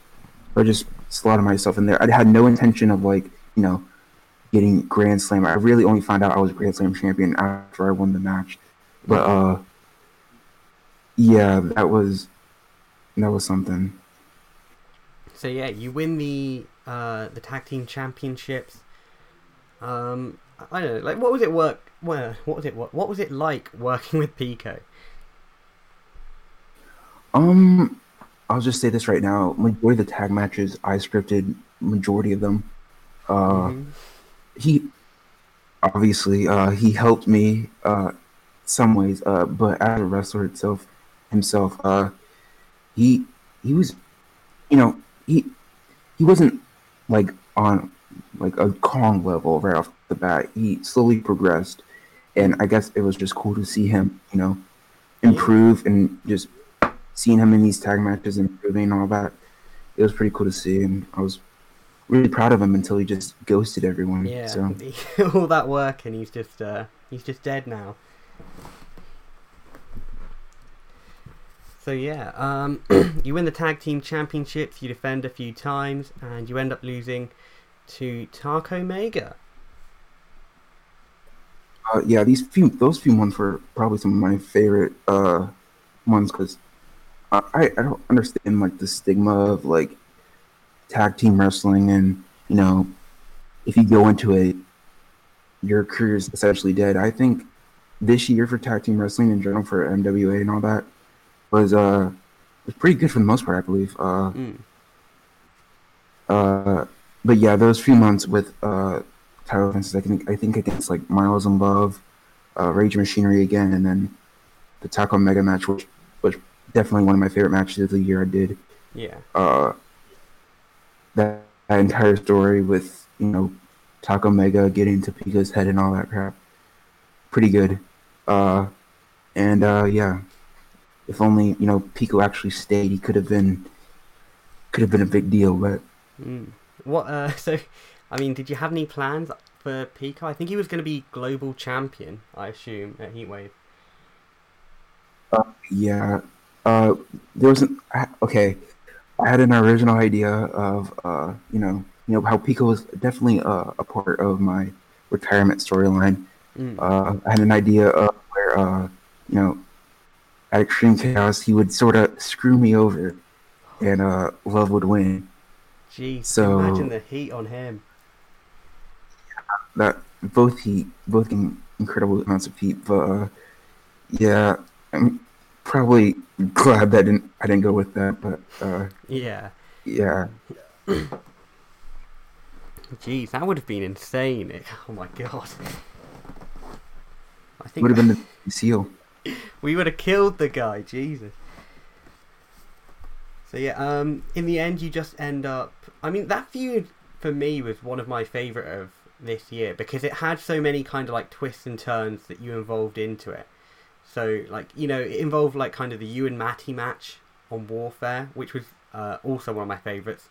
So I just slotted myself in there. I had no intention of like, you know, getting Grand Slam. I really only found out I was Grand Slam champion after I won the match. But uh yeah, that was that was something. So yeah, you win the uh, the tag team championships. Um, I don't know, like what was it work? Well, what was it? What, what was it like working with Pico? Um I'll just say this right now. Majority of the tag matches I scripted majority of them. Uh Mhm. he obviously uh he helped me uh some ways uh but as a wrestler itself himself uh he he was you know he he wasn't like on like a Kong level right off the bat. He slowly progressed and I guess it was just cool to see him you know improve and just seeing him in these tag matches improving and all that. It was pretty cool to see and I was really proud of him until he just ghosted everyone Yeah, so. all that work and he's just uh, he's just dead now. So yeah, um, you win the tag team championships, you defend a few times, and you end up losing to Taco Mega. Uh, yeah, these few those few months were probably some of my favorite uh ones because I I don't understand like the stigma of like tag team wrestling and you know if you go into it your career is essentially dead. I think this year for tag team wrestling in general for MWA and all that was uh was pretty good for the most part I believe. Uh, Mm. uh, but yeah, those few months with uh, title defenses, I think I think against like Miles and Love, uh, Rage Machinery again, and then the Taco Mega match, which was definitely one of my favorite matches of the year. I did Yeah, uh, that, that entire story with you know Taco Mega getting to Pico's head and all that crap. Pretty good, uh, and uh, yeah, if only you know Pico actually stayed, he could have been could have been a big deal, but. mm. what? Uh, so, I mean, did you have any plans for Pico? I think he was going to be global champion. I assume at Heatwave. Yeah. Uh, there was an I- okay. I had an original idea of uh, you know, you know how Pico was definitely uh, a part of my retirement storyline. Mm. Uh, I had an idea of where uh, you know, at Extreme Chaos, he would sort of screw me over, and uh, Love would win. Jeez, so- imagine the heat on him. That both heat, both incredible amounts of heat, but uh, yeah, I'm probably glad that I didn't I didn't go with that, but uh, Yeah. yeah. Jeez, that would have been insane. Oh my god. I think Would have been the seal. we would have killed the guy. Jesus. So yeah, um, in the end, you just end up. I mean, that feud for me was one of my favorite of this year because it had so many kind of like twists and turns that you involved into it. So like you know, it involved like kind of the you and Matty match on Warfare, which was uh, also one of my favorites.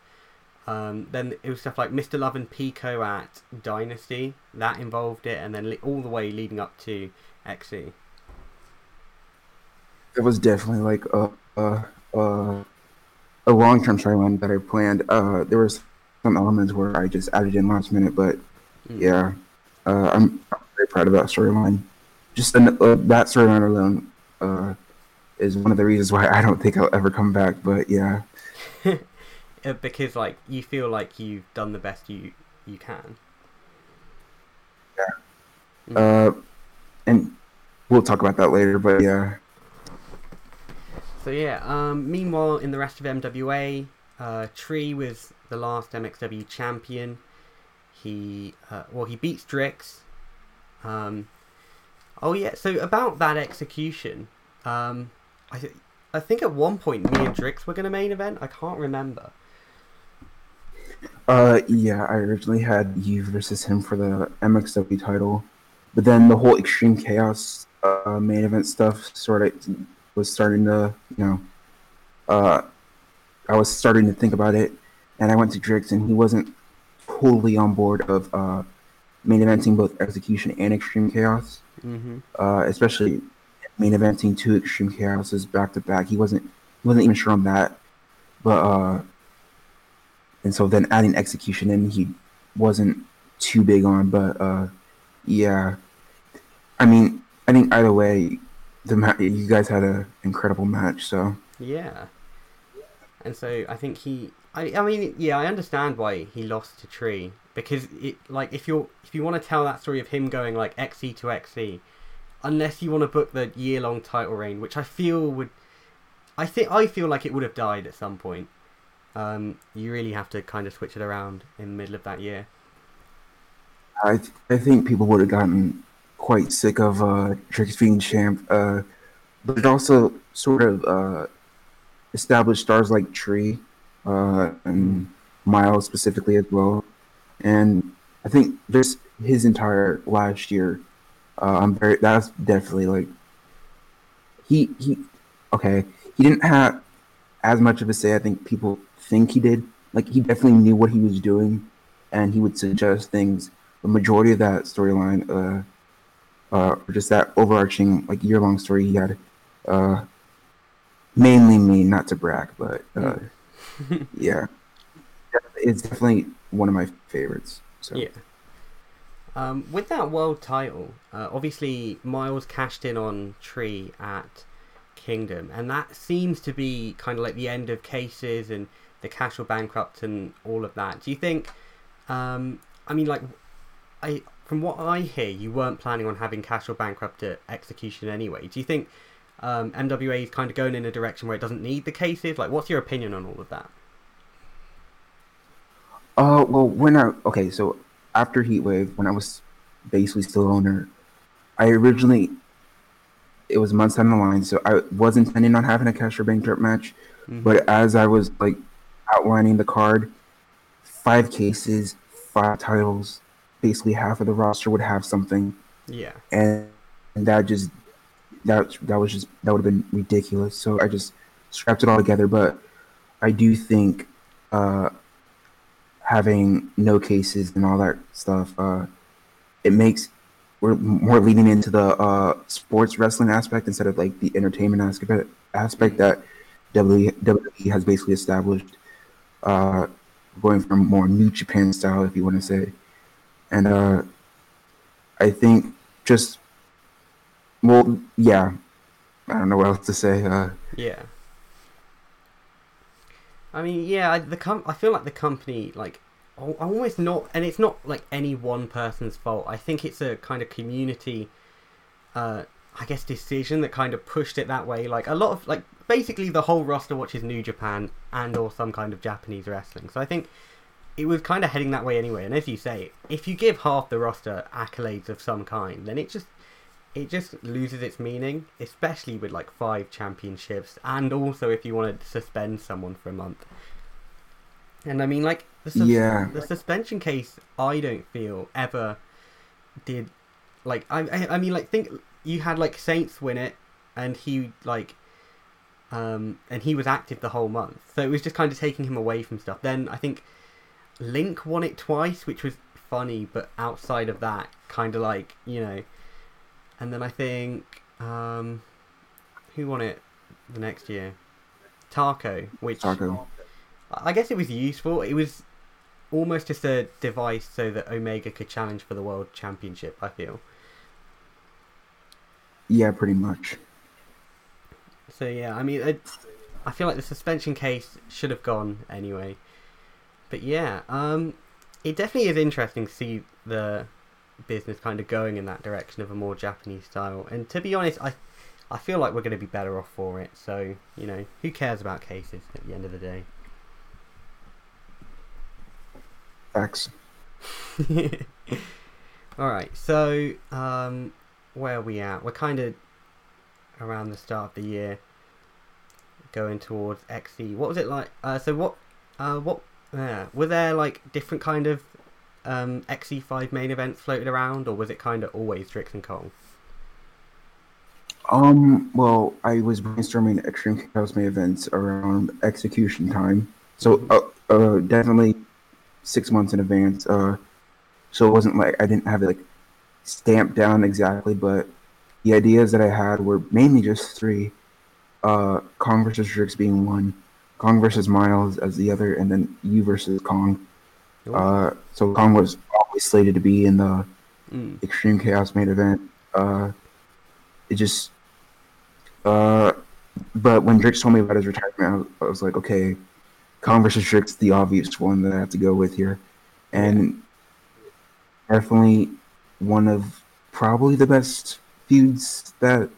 Um, then it was stuff like Mr. Love and Pico at Dynasty that involved it, and then all the way leading up to. XE. It was definitely like a a, a, a long term storyline that I planned. Uh, there was some elements where I just added in last minute, but Mm. yeah, uh, I'm, I'm very proud of that storyline. Just an, uh, that storyline alone uh, is one of the reasons why I don't think I'll ever come back. But yeah, because like you feel like you've done the best you you can. uh, and we'll talk about that later. But yeah, So yeah. Um, meanwhile, in the rest of MWA, uh, Tree was the last MXW champion. He uh, well, he beats Drix. Um, oh yeah. So about that execution, um, I th- I think at one point me and Drix were gonna main event. I can't remember. Uh, yeah, I originally had you versus him for the MXW title, but then the whole Extreme Chaos uh, main event stuff sort of was starting to, you know, uh, I was starting to think about it, and I went to Drix, and he wasn't totally on board of uh, main eventing both Execution and Extreme Chaos, Mm-hmm. uh, especially main eventing two Extreme Chaoses back to back. He wasn't he wasn't even sure on that, but uh, and so then adding execution in he wasn't too big on but uh yeah i mean i think either way the ma- you guys had an incredible match so Yeah. And so I think he I I mean yeah, I understand why he lost to Tree because it like if you're if you want to tell that story of him going like XE to XE unless you want to book the year long title reign, which I feel would I think I feel like it would have died at some point. Um, you really have to kind of switch it around in the middle of that year. i th- i think people would have gotten quite sick of uh being champ uh but it also sort of uh established stars like tree uh and miles specifically as well and i think just his entire last year uh, i'm very that's definitely like he he okay he didn't have as much of a say i think people think he did. Like he definitely knew what he was doing and he would suggest things. The majority of that storyline uh uh or just that overarching like year long story he had uh mainly me not to brag but uh yeah. It's definitely one of my favorites so. Yeah. Um, with that world title, uh, obviously Miles cashed in on Tree at Kingdom, and that seems to be kind of like the end of cases and the casual bankrupt and all of that. Do you think? Um, I mean, like, I from what I hear, you weren't planning on having cash or bankrupt at execution anyway. Do you think um, MWA is kind of going in a direction where it doesn't need the cases? Like, what's your opinion on all of that? Uh, well, when I okay, so after Heatwave, when I was basically still owner, I originally it was months down the line, so I was intending on having a cash or bankrupt match, Mhm. but as I was like outlining the card, five cases, five titles, basically half of the roster would have something, Yeah. and, and that just that that was just that would have been ridiculous. So I just scrapped it all together. But I do think uh, having no cases and all that stuff uh, it makes we're more leaning into the uh, sports wrestling aspect instead of like the entertainment aspect aspect that WWE has basically established. Uh, going from more New Japan style, if you want to say, and uh, I think just well, yeah, I don't know what else to say. Uh, yeah. I mean, yeah, I, the com- I feel like the company like almost not, and it's not like any one person's fault. I think it's a kind of community, uh, I guess, decision that kind of pushed it that way. Like a lot of like basically the whole roster watches New Japan and or some kind of Japanese wrestling. So I think it was kind of heading that way anyway. And as you say, if you give half the roster accolades of some kind, then it just it just loses its meaning, especially with like five championships, and also if you want to suspend someone for a month. And I mean, like the, sus- yeah. the suspension case, I don't feel ever did like I, I I mean like think you had like Saints win it, and he like um and he was active the whole month, so it was just kind of taking him away from stuff. Then I think Link won it twice, which was funny, but outside of that, kind of like you know and then I think um, who won it the next year? Taco, which Taco. I guess it was useful. It was almost just a device so that Omega could challenge for the world championship. I feel. Yeah, pretty much. So yeah, I mean, it, I feel like the suspension case should have gone anyway. But yeah, um, it definitely is interesting to see the business kind of going in that direction of a more Japanese style. And to be honest, I I feel like we're going to be better off for it. So you know, who cares about cases at the end of the day? Facts. All right, so um, where are we at? We're kind of around the start of the year, going towards XE. What was it like? Uh, so what? Uh, what? Yeah, were there like different kind of um, XE5 main events floated around, or was it kind of always Drix and Kong? Um, well, I was brainstorming Extreme Chaos main events around execution time, so uh, uh, definitely six months in advance. Uh, so it wasn't like I didn't have like stamped down exactly, but the ideas that I had were mainly just three: uh, Kong versus Drix being one, Kong versus Miles as the other, and then you versus Kong. Uh, so Kong was always slated to be in the mm. Extreme Chaos main event. Uh, it just, uh, but when Drix told me about his retirement, I was, I was like, okay, Kong versus Drix, the obvious one that I have to go with here, and definitely one of probably the best feuds that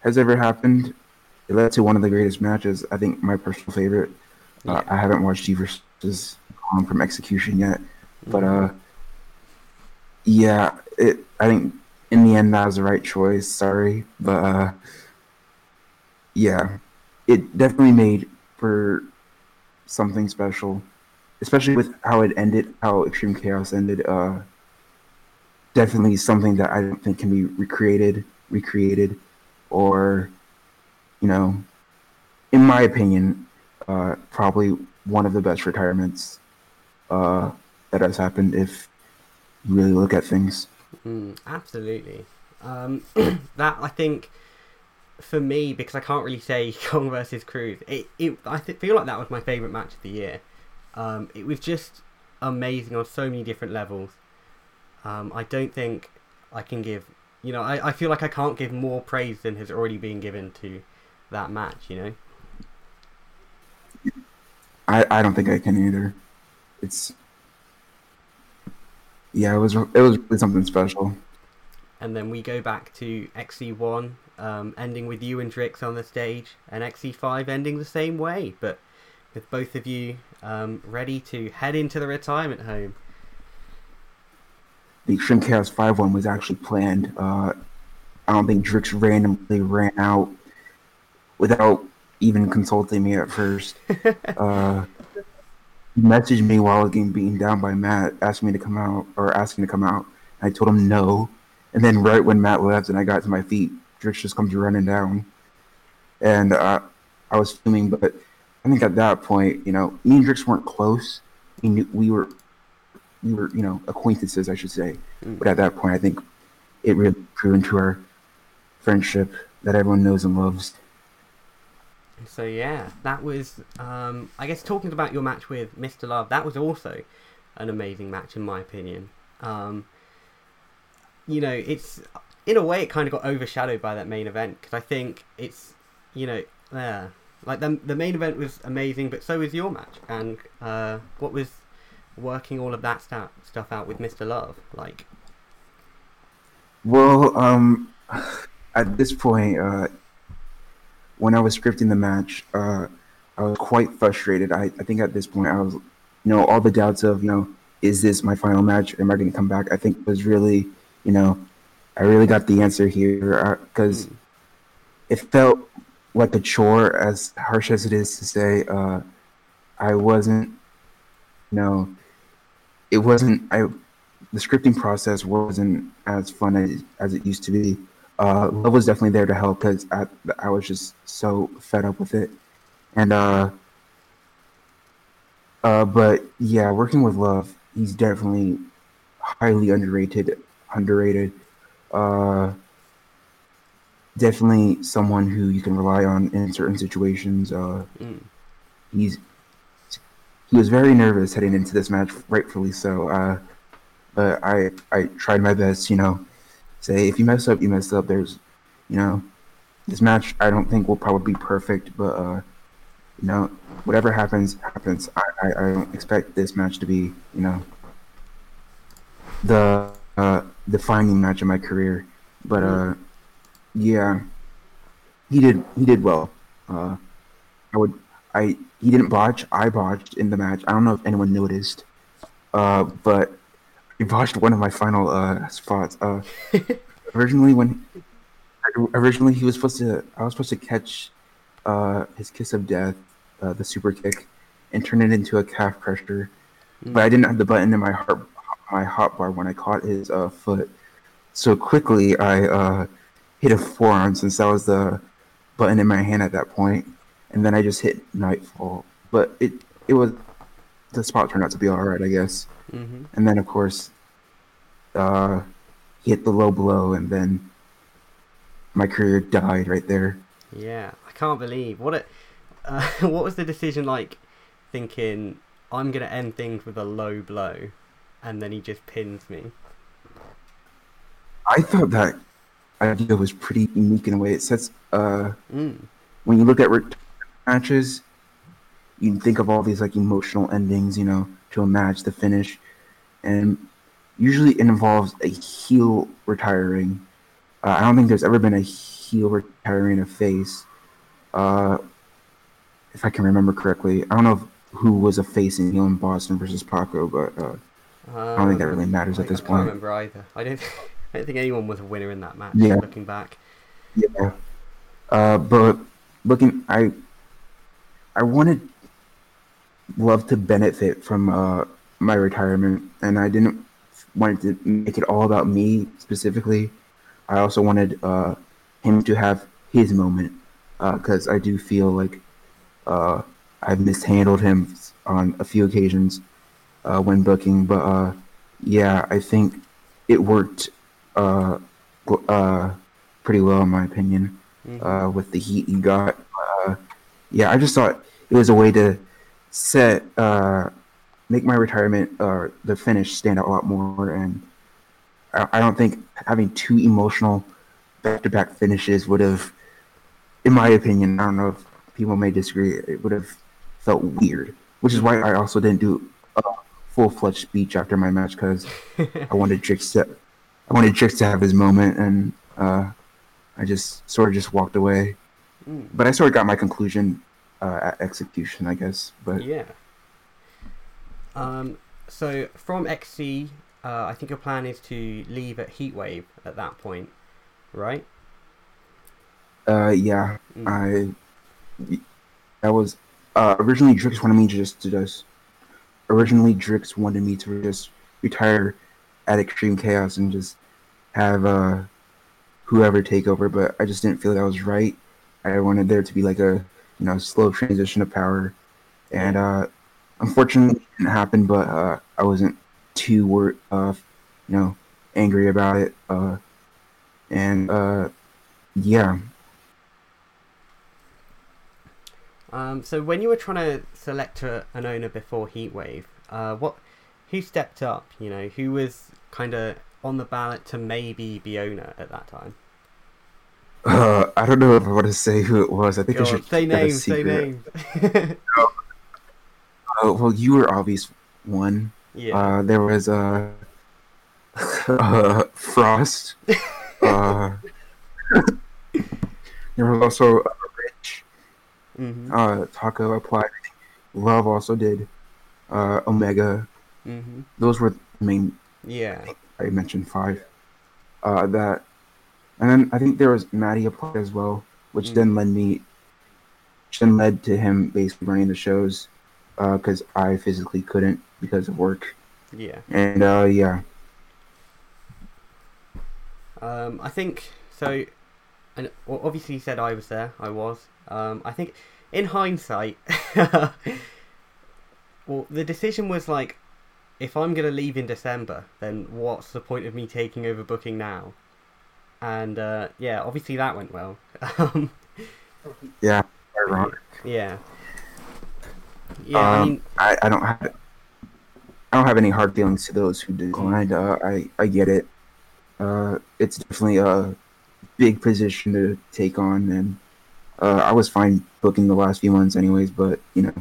has ever happened. It led to one of the greatest matches. I think my personal favorite. Uh, yeah. Uh, I haven't watched G versus Kong from Execution yet, but uh, yeah, it. I think in the end that was the right choice. Sorry, but uh, yeah, it definitely made for something special, especially with how it ended, how Extreme Chaos ended. Uh, definitely something that I don't think can be recreated, recreated, or you know, in my opinion, uh, probably one of the best retirements uh, that has happened if you really look at things. Mm, absolutely. Um, that I think for me because I can't really say Kong versus Crews. It, it I th- feel like that was my favorite match of the year. Um, it was just amazing on so many different levels. Um, I don't think I can give. You know, I, I feel like I can't give more praise than has already been given to that match. You know. I, I don't think I can either it's yeah, it was it was really something special. And then we go back to XE1, um, ending with you and Drix on the stage, and XE5 ending the same way, but with both of you um, ready to head into the retirement home. The Extreme Chaos 5 one was actually planned. Uh, I don't think Drix randomly ran out without even consulting me at first. uh, messaged me while I was getting beaten down by Matt, asking me to come out or asking to come out. I told him no. And then right when Matt left and I got to my feet, Drix just comes running down. And uh, I was fuming, but I think at that point, you know, me and Drix weren't close. We knew we were we were you know acquaintances, I should say. Mm. But at that point, I think it really grew into our friendship that everyone knows and loves. So yeah, that was um, I guess talking about your match with Mr. Love, that was also an amazing match in my opinion. Um, you know, it's in a way it kind of got overshadowed by that main event because I think it's you know yeah like the the main event was amazing, but so was your match. And uh, what was working all of that stuff out with Mr. Love like? Well, um, at this point, uh, when I was scripting the match, uh, I was quite frustrated. I, I think at this point, I was, you know, all the doubts of, you know, is this my final match? Am I going to come back? I think was really, you know, I really got the answer here because Mm. it felt like a chore, as harsh as it is to say. Uh, I wasn't, you know, it wasn't. I the scripting process wasn't as fun as, as it used to be. Uh, Love was definitely there to help because I, I was just so fed up with it. And, uh, uh, but yeah, working with Love, he's definitely highly underrated, underrated. Uh, definitely someone who you can rely on in certain situations. Uh, Mm. he's he was very nervous heading into this match, rightfully so. Uh, but I I tried my best, you know, say if you mess up, you mess up. There's, you know, this match I don't think will probably be perfect, but uh, you know, whatever happens, happens. I I, I don't expect this match to be, you know, the uh, defining match of my career, but uh, yeah, he did he did well. Uh, I would I he didn't botch. I botched in the match. I don't know if anyone noticed, uh, but he botched one of my final uh, spots. Uh, originally, when originally he was supposed to, I was supposed to catch uh, his kiss of death, uh, the super kick, and turn it into a calf crusher. But I didn't have the button in my heart, my hotbar when I caught his uh, foot. So quickly, I uh, hit a forearm since that was the button in my hand at that point, and then I just hit nightfall. But it it was the spot turned out to be all right, I guess. hmm And then of course, uh, hit the low blow, and then my career died right there. Yeah, I can't believe what it. Uh, what was the decision like? Thinking I'm gonna end things with a low blow, and then he just pins me. I thought that idea was pretty unique in a way. It sets uh, Mm. when you look at matches, you think of all these like emotional endings, you know, to a match, the finish, and usually it involves a heel retiring. Uh, I don't think there's ever been a heel retiring a face, uh, if I can remember correctly. I don't know if, who was a face in heel in Boston versus Paco, but uh, I don't think that really matters at I- this I can't point. remember either. I don't. I don't think anyone was a winner in that match. Yeah. Looking back. Yeah. Uh, but looking, I I wanted Love to benefit from uh, my retirement, and I didn't want to make it all about me specifically. I also wanted uh, him to have his moment because I do feel like uh, I've mishandled him on a few occasions uh, when booking. But uh, yeah, I think it worked uh, uh, pretty well in my opinion Mhm. uh, with the heat you got. Yeah, I just thought it was a way to set, uh, make my retirement, uh, the finish stand out a lot more. And I, I don't think having two emotional back-to-back finishes would have, in my opinion, I don't know if people may disagree, it would have felt weird. Which is why I also didn't do a full-fledged speech after my match because I wanted Drix to, I wanted Drix to have his moment, and uh, I just sort of just walked away. Mm. But I sort of got my conclusion uh, at execution, I guess. But Yeah. Um. So from XC, uh, I think your plan is to leave at Heatwave at that point, right? uh, yeah, Mm. I that was uh, originally Drix wanted me to just to just originally Drix wanted me to just retire at Extreme Chaos and just have uh, whoever take over, but I just didn't feel that was right. I wanted there to be like a you know slow transition of power, and uh, unfortunately it didn't happen. But uh, I wasn't too were uh, you know angry about it. Uh, and uh, yeah. Um, so when you were trying to select a, an owner before Heatwave, uh, what who stepped up? You know, who was kind of on the ballot to maybe be owner at that time? Uh, I don't know if I want to say who it was. I think Go I should say a say names. Uh, well, you were obvious one. yeah. Uh, there was uh, uh, Frost. uh, there was also uh, Rich. hmm Uh, Taco applied. Love also did. Uh, Omega. hmm Those were the main. Yeah. I mentioned five. Uh, that, and then I think there was Maddie applied as well, which Mm. then led me. Which then led to him basically running the shows, because I physically couldn't because of work. Yeah. And uh, yeah, Um, I think so. And well, obviously, you said I was there. I was. Um, I think, in hindsight, well, the decision was like, if I'm gonna leave in December, then what's the point of me taking over booking now? And uh, yeah, obviously that went well. um, yeah, ironic. yeah. Yeah, I Um, mean, I, I don't have I don't have any hard feelings to those who declined. Uh, I I get it. Uh, it's definitely a big position to take on, and uh, I was fine booking the last few months, anyways. But you know,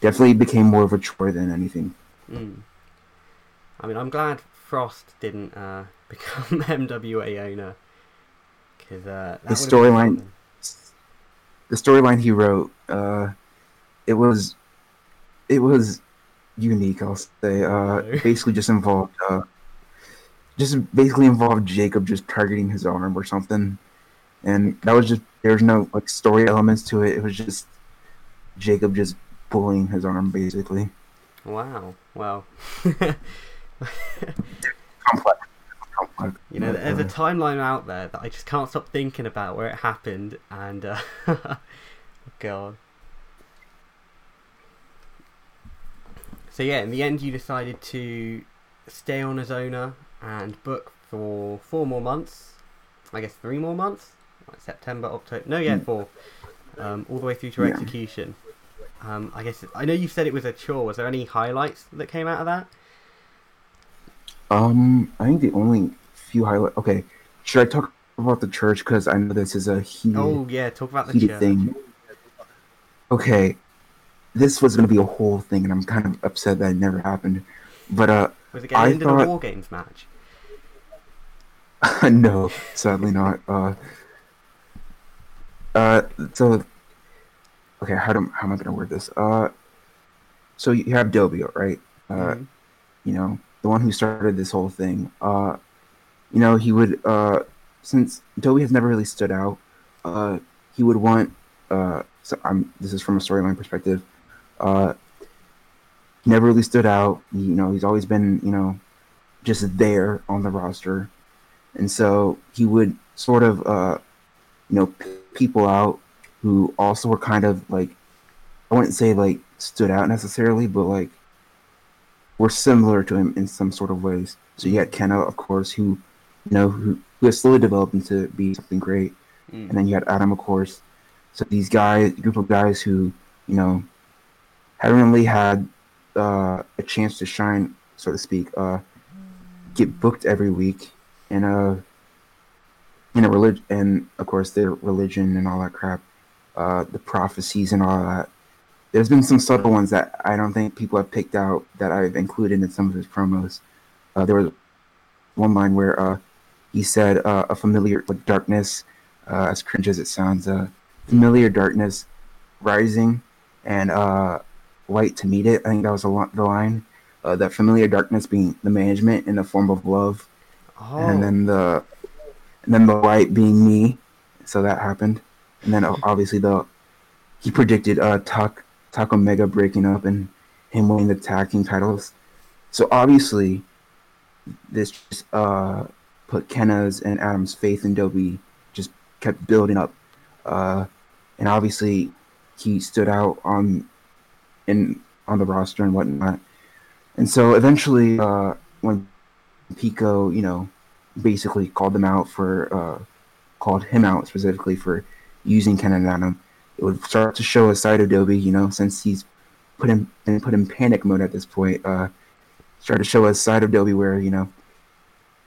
definitely became more of a chore than anything. mm. I mean, I'm glad Frost didn't uh, become MWA owner because uh, The storyline- The storyline he wrote, uh, it was it was unique. I'll say. Uh, basically, just involved. Uh, just basically involved Jacob just targeting his arm or something, and that was just there's no like story elements to it. It was just Jacob just pulling his arm basically. Wow. Well. Complex. Complex. You know, there's a timeline out there that I just can't stop thinking about where it happened, and uh, God. So yeah, in the end, you decided to stay on as owner and book for four more months. I guess three more months, like September, October. No, yeah, Mm. four. Um, all the way through to Yeah. execution. Um, I guess I know you said it was a chore. Was there any highlights that came out of that? Um, I think the only few highlight. Okay, should I talk about the church because I know this is a heated, Oh yeah, talk about the church. thing. Okay, this was gonna be a whole thing, and I'm kind of upset that it never happened. But uh, Was it getting I into the thought- War Games match? no, sadly not. Uh, uh, so okay, how do how am I gonna word this? Uh, so you have Dobio, right? Uh, Mhm. you know, the one who started this whole thing. Uh, you know, he would, uh, since Toby has never really stood out, uh, he would want, uh, so I'm, this is from a storyline perspective, uh, never really stood out. He, you know, he's always been, you know, just there on the roster. And so he would sort of, uh, you know, p- people out who also were kind of like, I wouldn't say like stood out necessarily, but like, were similar to him in some sort of ways. So you had Kenna, of course, who you know who, who has slowly developed into be something great, Mm. and then you had Adam, of course. So these guys, group of guys who you know haven't really had uh, a chance to shine, so to speak, uh, get booked every week, and uh, in a religion, and of course their religion and all that crap, uh, the prophecies and all that there's been some subtle ones that I don't think people have picked out that I've included in some of his promos. Uh, there was one line where uh, he said uh, a familiar like darkness, uh, as cringe as it sounds, uh, familiar darkness rising and uh, light to meet it. I think that was a lo- the line. Uh, that familiar darkness being the management in the form of love, Oh, and then the and then the light being me. So that happened, and then obviously the he predicted uh Tuck Tuck Mega breaking up and him winning the tag team titles. So obviously, this just uh put Kenna's and Adam's faith in Dobie just kept building up, uh, and obviously he stood out on in on the roster and whatnot. and so eventually, uh, when Pico, you know, basically called them out for, uh, called him out specifically for using Ken and Adam, it would start to show a side of Dobie, you know, since he's put in and put in panic mode at this point. Uh, start to show a side of Dobie where you know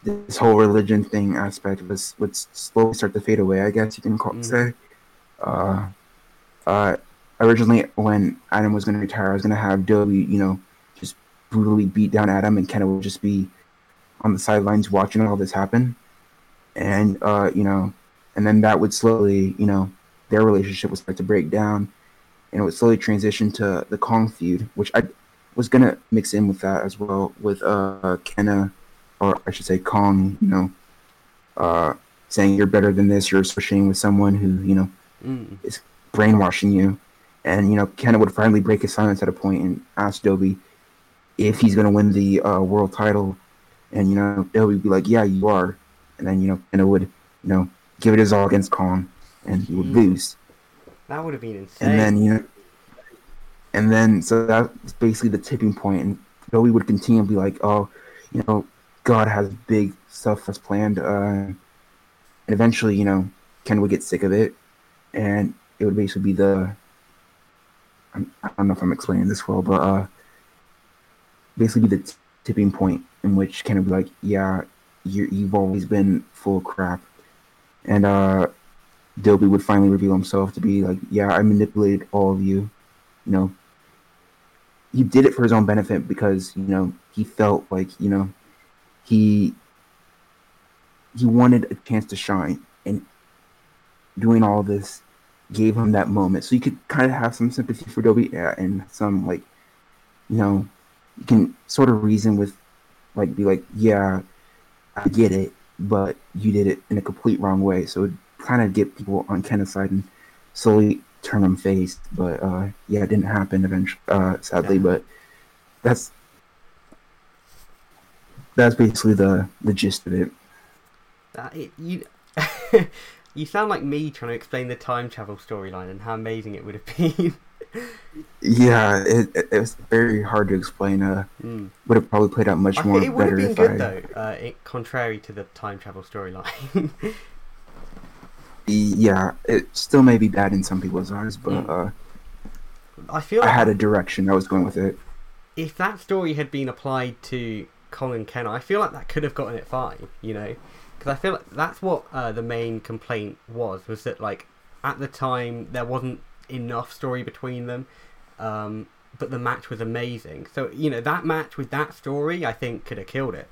this whole religion thing aspect was would slowly start to fade away. I guess you can call, Mm. say. Uh, uh, originally, when Adam was going to retire, I was going to have Dobie, you know, just brutally beat down Adam, and Kenna would just be on the sidelines watching all this happen, and uh, you know, and then that would slowly, you know, their relationship would start to break down, and it would slowly transition to the Kong feud, which I was gonna mix in with that as well with uh Kenna, or I should say Kong, you know, uh, saying you're better than this, you're associating with someone who you know Mm. brainwashing you. And, you know, Kenna would finally break his silence at a point and ask Dobie if he's to win the uh, world title. And, you know, Dobie would be like, yeah, you are. And then, you know, Kenna would, you know, give it his all against Kong and he would Mm. lose. That would have been insane. And then, you know, and then, so that's basically the tipping point. And Dobie would continue to be like, oh, you know, God has big stuff that's planned. Uh, and eventually, you know, Ken would get sick of it. And it would basically be the I'm, I don't know if I'm explaining this well, but uh, basically be the t- tipping point in which Ken would be like, "Yeah, you you've always been full of crap," and uh, Dobie would finally reveal himself to be like, "Yeah, I manipulated all of you. You know, he did it for his own benefit because you know he felt like you know he he wanted a chance to shine, and doing all this gave him that moment. So you could kind of have some sympathy for yeah, and some like, you know, you can sort of reason with, like, be like, yeah, I get it, but you did it in a complete wrong way. So kind of get people on Kenna's side and slowly turn them face. But uh, yeah, it didn't happen eventually, uh, sadly. Yeah. But that's that's basically the the gist of it. That it, you, you sound like me trying to explain the time travel storyline and how amazing it would have been. Yeah, it, it, was very hard to explain. Uh, Mm. would have probably played out much I more it would have better been if good I. though, uh, it, contrary to the time travel storyline. Yeah, it still may be bad in some people's eyes, but Mm. uh, I feel I like had a direction I was going with it. if that story had been applied to Colin Kenner, I feel like that could have gotten it fine, you know, because I feel like that's what uh, the main complaint was was that like at the time there wasn't enough story between them, um, but the match was amazing. So you know that match with that story, I think could have killed it.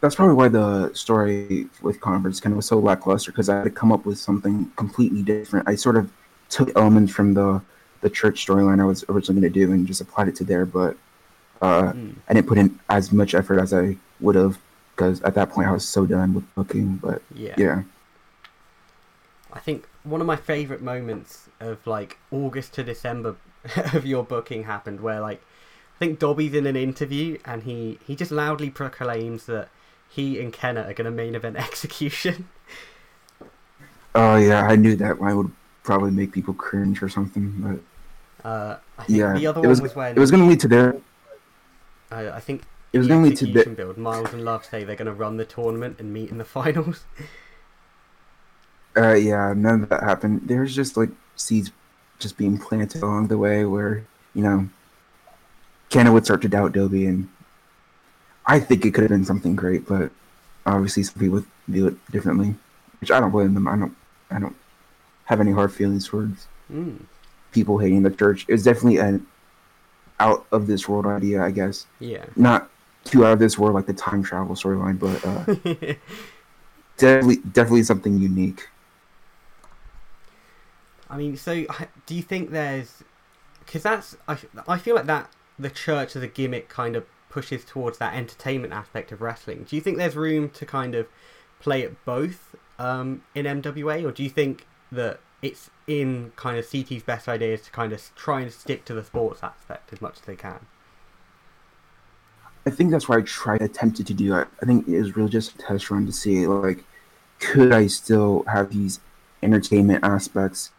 That's probably why the story with Converse kind of was so lackluster because I had to come up with something completely different. I sort of took elements from the the church storyline I was originally going to do and just applied it to there, but uh, Mm. I didn't put in as much effort as I would have because at that point I was so done with booking. But Yeah. yeah, I think one of my favorite moments of like August to December of your booking happened where like I think Dobby's in an interview and he he just loudly proclaims that he and Kenna are going to main event execution. oh yeah, I knew that I would probably make people cringe or something. But Uh, I think yeah, the other it one was was when it was going to lead to their uh, I think it was going to lead to the, build. Miles and Love say they're going to run the tournament and meet in the finals. Uh, yeah, none of that happened. There's just like seeds just being planted along the way where, you know, Kenna would start to doubt Dobie, and I think it could have been something great, but obviously some people view it differently, which I don't blame them. I don't, I don't have any hard feelings towards Mm, people hating the church. It's definitely an out of this world idea, I guess. yeah. Not too out of this world like the time travel storyline, but uh, definitely, definitely something unique. I mean, so do you think there's because that's I, I feel like that the church as a gimmick kind of pushes towards that entertainment aspect of wrestling. Do you think there's room to kind of play it both um, in MWA, or do you think that it's in kind of CT's best ideas to kind of try and stick to the sports aspect as much as they can? I think that's what I tried attempted to do. I, I think it was really just a test run to see like could I still have these entertainment aspects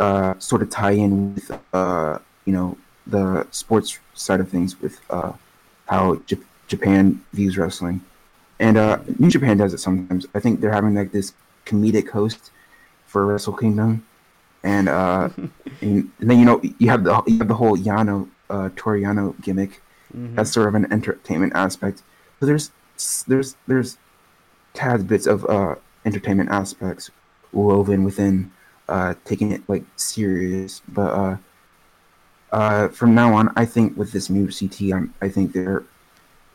uh, sort of tie in with uh, you know the sports side of things with uh, how J- Japan views wrestling, and uh, New Japan does it sometimes. I think they're having like this comedic host for Wrestle Kingdom, and uh, and, and then you know you have the you have the whole Yano uh, Toru Yano gimmick Mhm. as sort of an entertainment aspect. So there's there's there's tad bits of uh, entertainment aspects woven within uh, taking it like serious. But uh, from now on, I think with this new CT, I'm, I think they're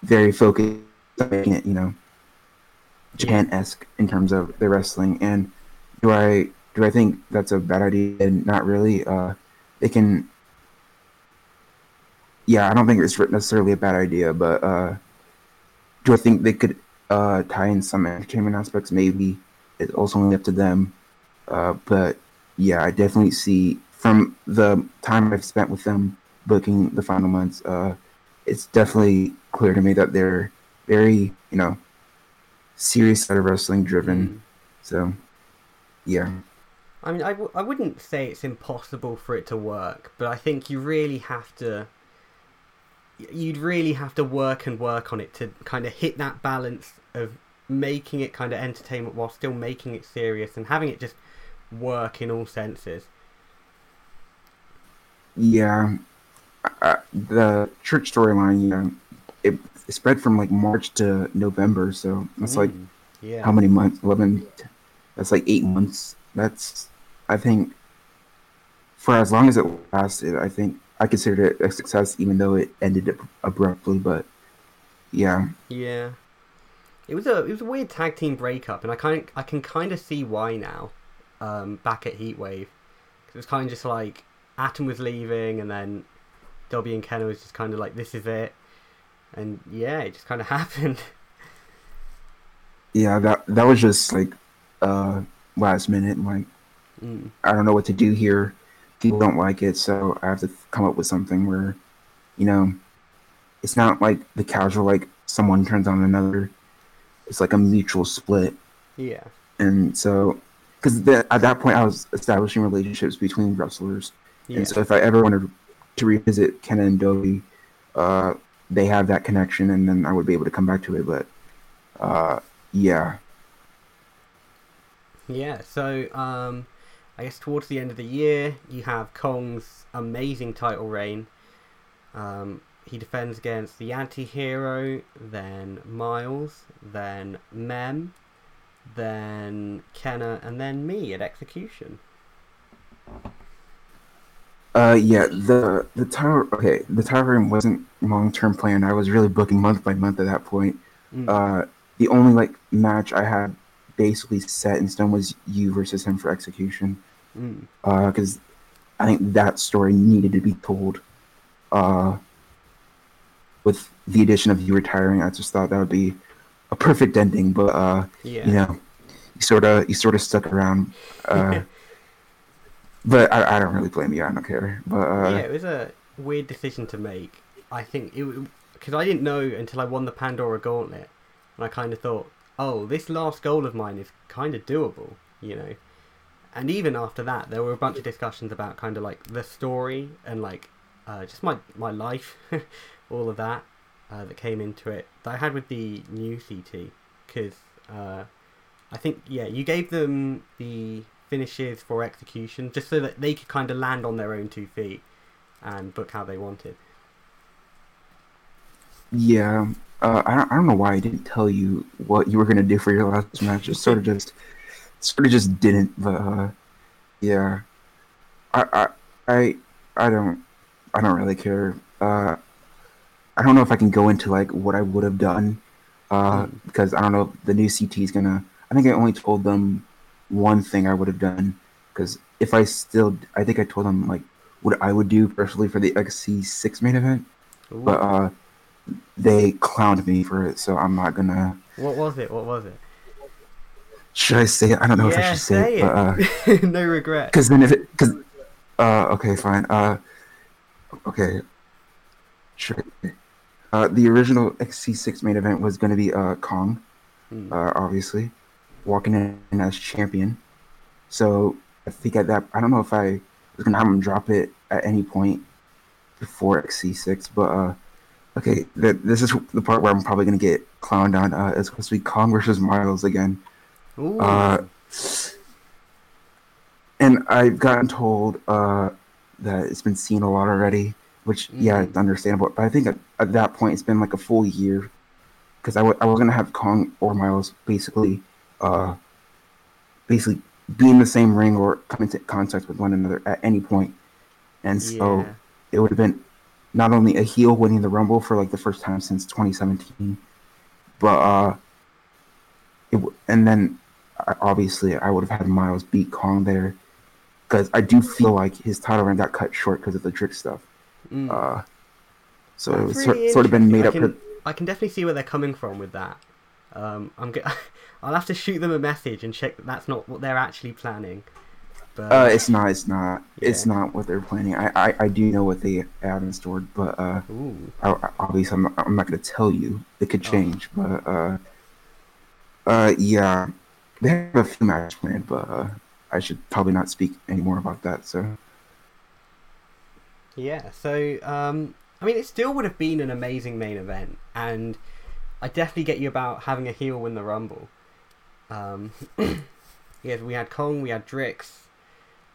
very focused on making it, you know, Japan esque in terms of their wrestling. And do I do I think that's a bad idea? Not really. Uh, they can yeah, I don't think it's necessarily a bad idea, but uh, do I think they could uh, tie in some entertainment aspects? Maybe it's also only up to them. Uh, but yeah, I definitely see from the time I've spent with them booking the final months, uh, it's definitely clear to me that they're very, you know, serious side of wrestling driven. Mm. So yeah, I mean, I, w- I wouldn't say it's impossible for it to work, but I think you really have to. You'd really have to work and work on it to kind of hit that balance of making it kind of entertainment while still making it serious and having it just work in all senses. Yeah. Uh, the church storyline, know, it, it spread from like March to November, so that's like Mm, yeah. how many months? Eleven. That's like eight months. That's I think for as long as it lasted, I think I considered it a success, even though it ended ab- abruptly. But yeah, Yeah, it was a it was a weird tag team breakup, and I kind I can kind of see why now. Um, back at Heatwave, 'Cause it was kind of just like Adam was leaving, and then Dobby and Kenna was just kind of like, "This is it," and yeah, it just kind of happened. yeah, that that was just like uh last minute. Like Mm. I don't know what to do here. People don't like it, so I have to come up with something where, you know, it's not like the casual like someone turns on another. It's like a mutual split. Yeah, and so because at that point I was establishing relationships between wrestlers, yeah, and so if I ever wanted to revisit Kenna and Dobie, uh, they have that connection, and then I would be able to come back to it. But uh, yeah, yeah. So, um, I guess towards the end of the year, you have Kong's amazing title reign. Um, he defends against the anti-hero, then Miles, then Mem, then Kenna, and then me at Execution. Uh, yeah, the the tower. Okay, the tower room wasn't long term planned. I was really booking month by month at that point. Mm. Uh, the only like match I had basically set in stone was you versus him for execution. Mm. because I think that story needed to be told. Uh, with the addition of you retiring, I just thought that would be a perfect ending. But uh, Yeah. you know, you sort of you sort of stuck around. Uh, but I, I don't really blame you. I don't care. But uh, yeah, it was a weird decision to make. I think it because I didn't know until I won the Pandora Gauntlet, and I kind of thought, oh, this last goal of mine is kind of doable, you know. And even after that, there were a bunch of discussions about kind of like the story and like uh, just my my life, all of that uh, that came into it that I had with the new CT because uh, I think yeah, you gave them the finishes for execution just so that they could kind of land on their own two feet and book how they wanted. yeah, uh, I don't I don't know why I didn't tell you what you were gonna do for your last match. It sort of just sort of just didn't. But uh, yeah, I I I I don't I don't really care. Uh, I don't know if I can go into like what I would have done uh, Mm. because I don't know if the new CT is gonna. I think I only told them one thing I would have done because if I still, I think I told them like what I would do personally for the XC6 main event, Ooh. but uh, they clowned me for it, so I'm not gonna. what was it? What was it? Should I say it? I don't know if I should say, say it, but uh, no regret. Because then if it, because, uh, okay, fine. Uh, okay, sure. Uh, the original XC6 main event was going to be uh Kong, Hmm. uh, obviously, walking in as champion. So I think at that, I don't know if I was going to have him drop it at any point, before XC6, but uh, okay, th- this is the part where I'm probably gonna get clowned on. Uh, it's supposed to be Kong versus Miles again. Ooh. Uh, and I've gotten told uh, that it's been seen a lot already, which yeah, Mm. it's understandable. But I think at, at that point it's been like a full year because I, w- I was gonna have Kong or Miles basically, uh, basically be in the same ring or come into contact with one another at any point, and so yeah. it would have been not only a heel winning the Rumble for like the first time since 2017, but uh, it w- and then I, obviously I would have had Miles beat Kong there because I do feel like his title run got cut short because of the trick stuff. Mm. Uh, so it was really sort, sort of been made up. interesting. For, I can, I can definitely see where they're coming from with that. Um, I'm I'll have to shoot them a message and check that that's not what they're actually planning. But uh, it's not. It's not. It's not what they're planning. I, I, I do know what they have in store, but uh, ooh, I, obviously I'm not, I'm not going to tell you. It could Oh. change, but uh, uh, yeah, they have a few matches planned, but uh, I should probably not speak any more about that. So yeah. So um, I mean, it still would have been an amazing main event, and I definitely get you about having a heel win the Rumble. Um, yeah, we had Kong, we had Drix.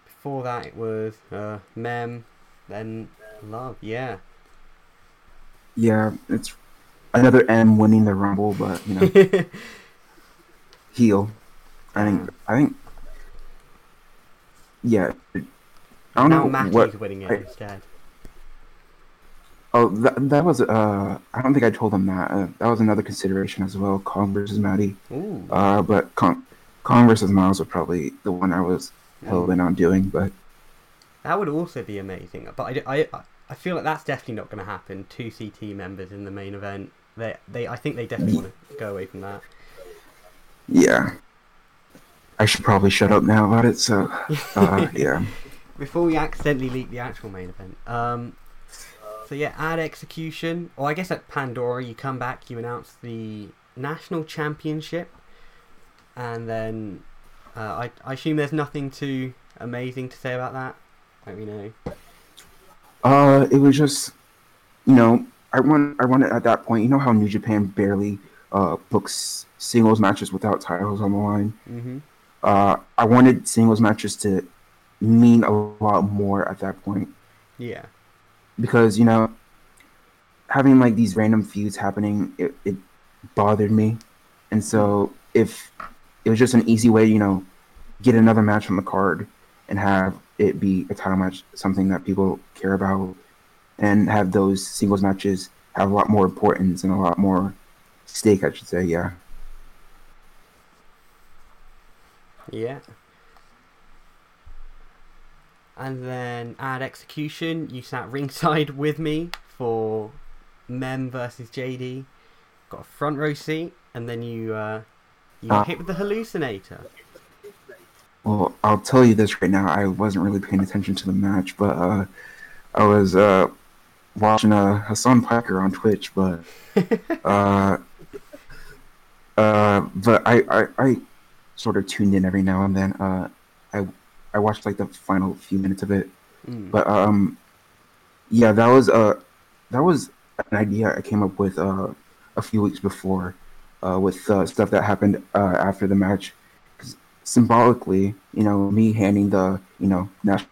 Before that, it was uh, Mem, then Love. Yeah. yeah, it's another M winning the Rumble, but you know, heel. I think. I think. Yeah. I don't now know Mackie's what. winning it I- instead. Oh, that, that was. Uh, I don't think I told them that. Uh, that was another consideration as well. Kong versus Maddie. Ooh. Uh, but Kong, Kong versus Miles was probably the one I was hell bent on doing. But That would also be amazing. But I, I, I feel like that's definitely not going to happen. Two CT members in the main event. They, they, I think they definitely want to go away from that. yeah, I should probably shut up now about it. So, uh, yeah. Before we accidentally leak the actual main event. Um, so yeah, add execution. Or I guess at Pandora, you come back, you announce the national championship, and then uh, I, I assume there's nothing too amazing to say about that. Let me know. Uh, it was just, you know, I want I wanted at that point. You know how New Japan barely uh books singles matches without titles on the line. Mm-hmm. Uh, I wanted singles matches to mean a lot more at that point Yeah. Because you know having like these random feuds happening it, it bothered me and so if it was just an easy way you know get another match on the card and have it be a title match something that people care about and have those singles matches have a lot more importance and a lot more stake i should say yeah Yeah. And then add execution. You sat ringside with me for Mem versus JD. Got a front row seat, and then you uh, you got Ah. hit with the hallucinator. well i'll tell you this right now i wasn't really paying attention to the match but uh i was uh watching uh Hasan Piker on twitch but uh, uh, but I, I, I sort of tuned in every now and then. Uh, I, I watched like the final few minutes of it, Mm. but um, yeah, that was uh, that was an idea I came up with uh, a few weeks before, uh, with uh, stuff that happened uh, after the match. 'Cause symbolically, you know, me handing the you know national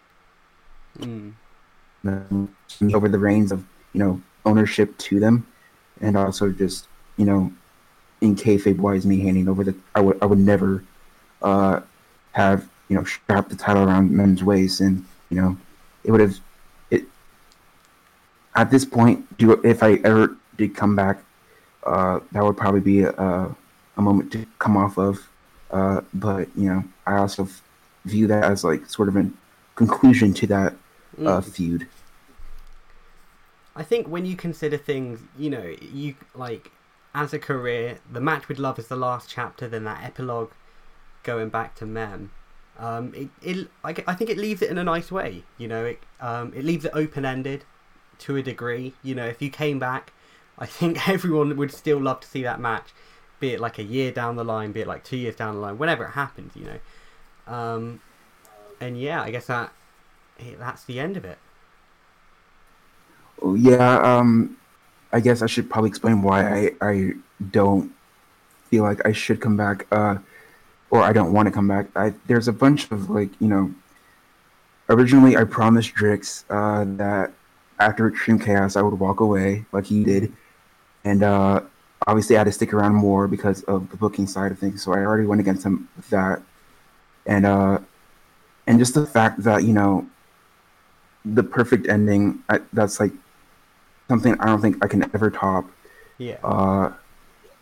Mm. over the reins of you know ownership to them, and also just you know in kayfabe wise me handing over the I would I would never uh have you know strap the title around Mem's waist and you know it would have it at this point do if I ever did come back uh that would probably be a a moment to come off of uh but you know I also f- view that as like sort of a conclusion to that uh Mm. feud I think when you consider things, you know, you like as a career, the match with love is the last chapter. Then that epilogue, going back to Mem. Um, it, it I, I think it leaves it in a nice way. You know, it um, it leaves it open ended to a degree. You know, if you came back, I think everyone would still love to see that match, be it like a year down the line, be it like two years down the line, whenever it happens. You know, um, and yeah, I guess that that's the end of it. Yeah, um, I guess I should probably explain why I, I don't feel like I should come back, uh, or I don't want to come back. I, there's a bunch of like, you know, originally I promised Drix uh, that after Extreme Chaos I would walk away like he did, and uh, obviously I had to stick around more because of the booking side of things. So I already went against him with that, and uh, and just the fact that you know the perfect ending I, that's like something I don't think I can ever top. Yeah. Uh,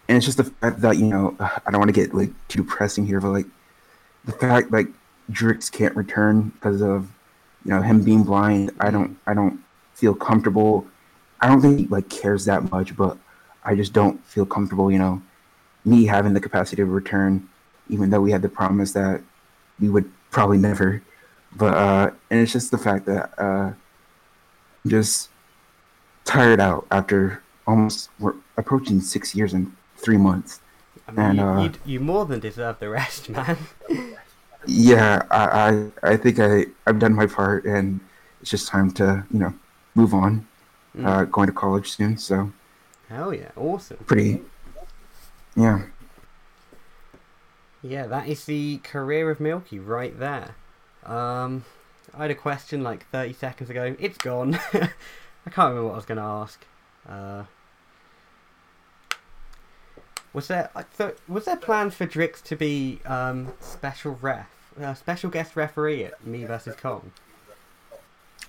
and it's just the fact that you know I don't want to get like too depressing here, but like the fact like Drix can't return because of you know him being blind. I don't I don't feel comfortable. I don't think he like cares that much, but I just don't feel comfortable. You know, me having the capacity to return, even though we had the promise that we would probably never. But uh, and it's just the fact that uh, I'm just tired out after almost we're approaching six years and three months. I mean, and, you, uh, you, you more than deserve the rest, man. Yeah, I, I I think I I've done my part, and it's just time to you know move on. Mm. Uh, going to college soon, so Hell yeah, awesome. pretty. Yeah, Yeah, that is the career of Milky right there. Um, I had a question like 30 seconds ago. It's gone. I can't remember what I was going to ask. Uh, was there thought was there plans for Drix to be um, special ref, uh, special guest referee at Me versus Kong?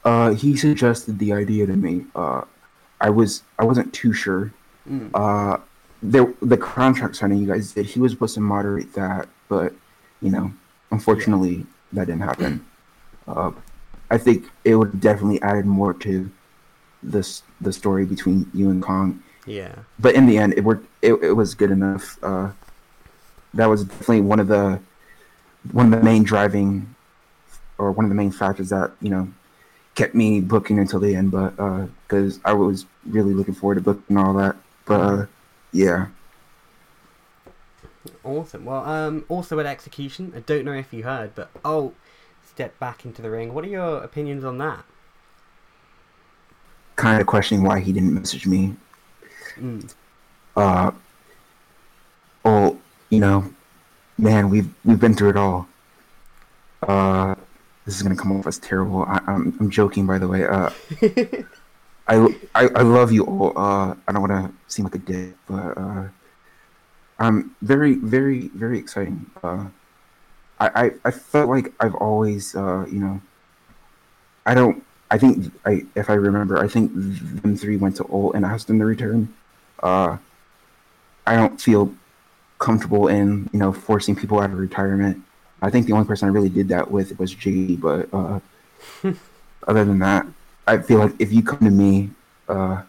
uh, he suggested the idea to me. Uh, I was I wasn't too sure. Mm. Uh, there the contract signing you guys did. He was supposed to moderate that, but you know, unfortunately, that didn't happen. Uh, I think it would definitely added more to this the story between you and Kong. Yeah. but in the end, it worked. It, it was good enough. Uh, that was definitely one of the one of the main driving, or one of the main factors that you know kept me booking until the end. But because I was really looking forward to booking all that. But uh, yeah, Awesome. Well, um, also at execution, I don't know if you heard, but oh, step back into the ring. What are your opinions on that? kind of questioning why he didn't message me. Mm. Uh, well, you know, man, we've we've been through it all. Uh, this is gonna come off as terrible. I, I'm I'm joking, by the way. Uh, I, I I love you all. Uh, I don't want to seem like a dick, but uh, I'm very very very exciting. Uh, I, I I felt like I've always uh you know. I don't. I think I if I remember, I think them three went to Ol and asked them to return. Uh, I don't feel comfortable in you know forcing people out of retirement. I think the only person I really did that with was JD, but uh, other than that, I feel like if you come to me, uh,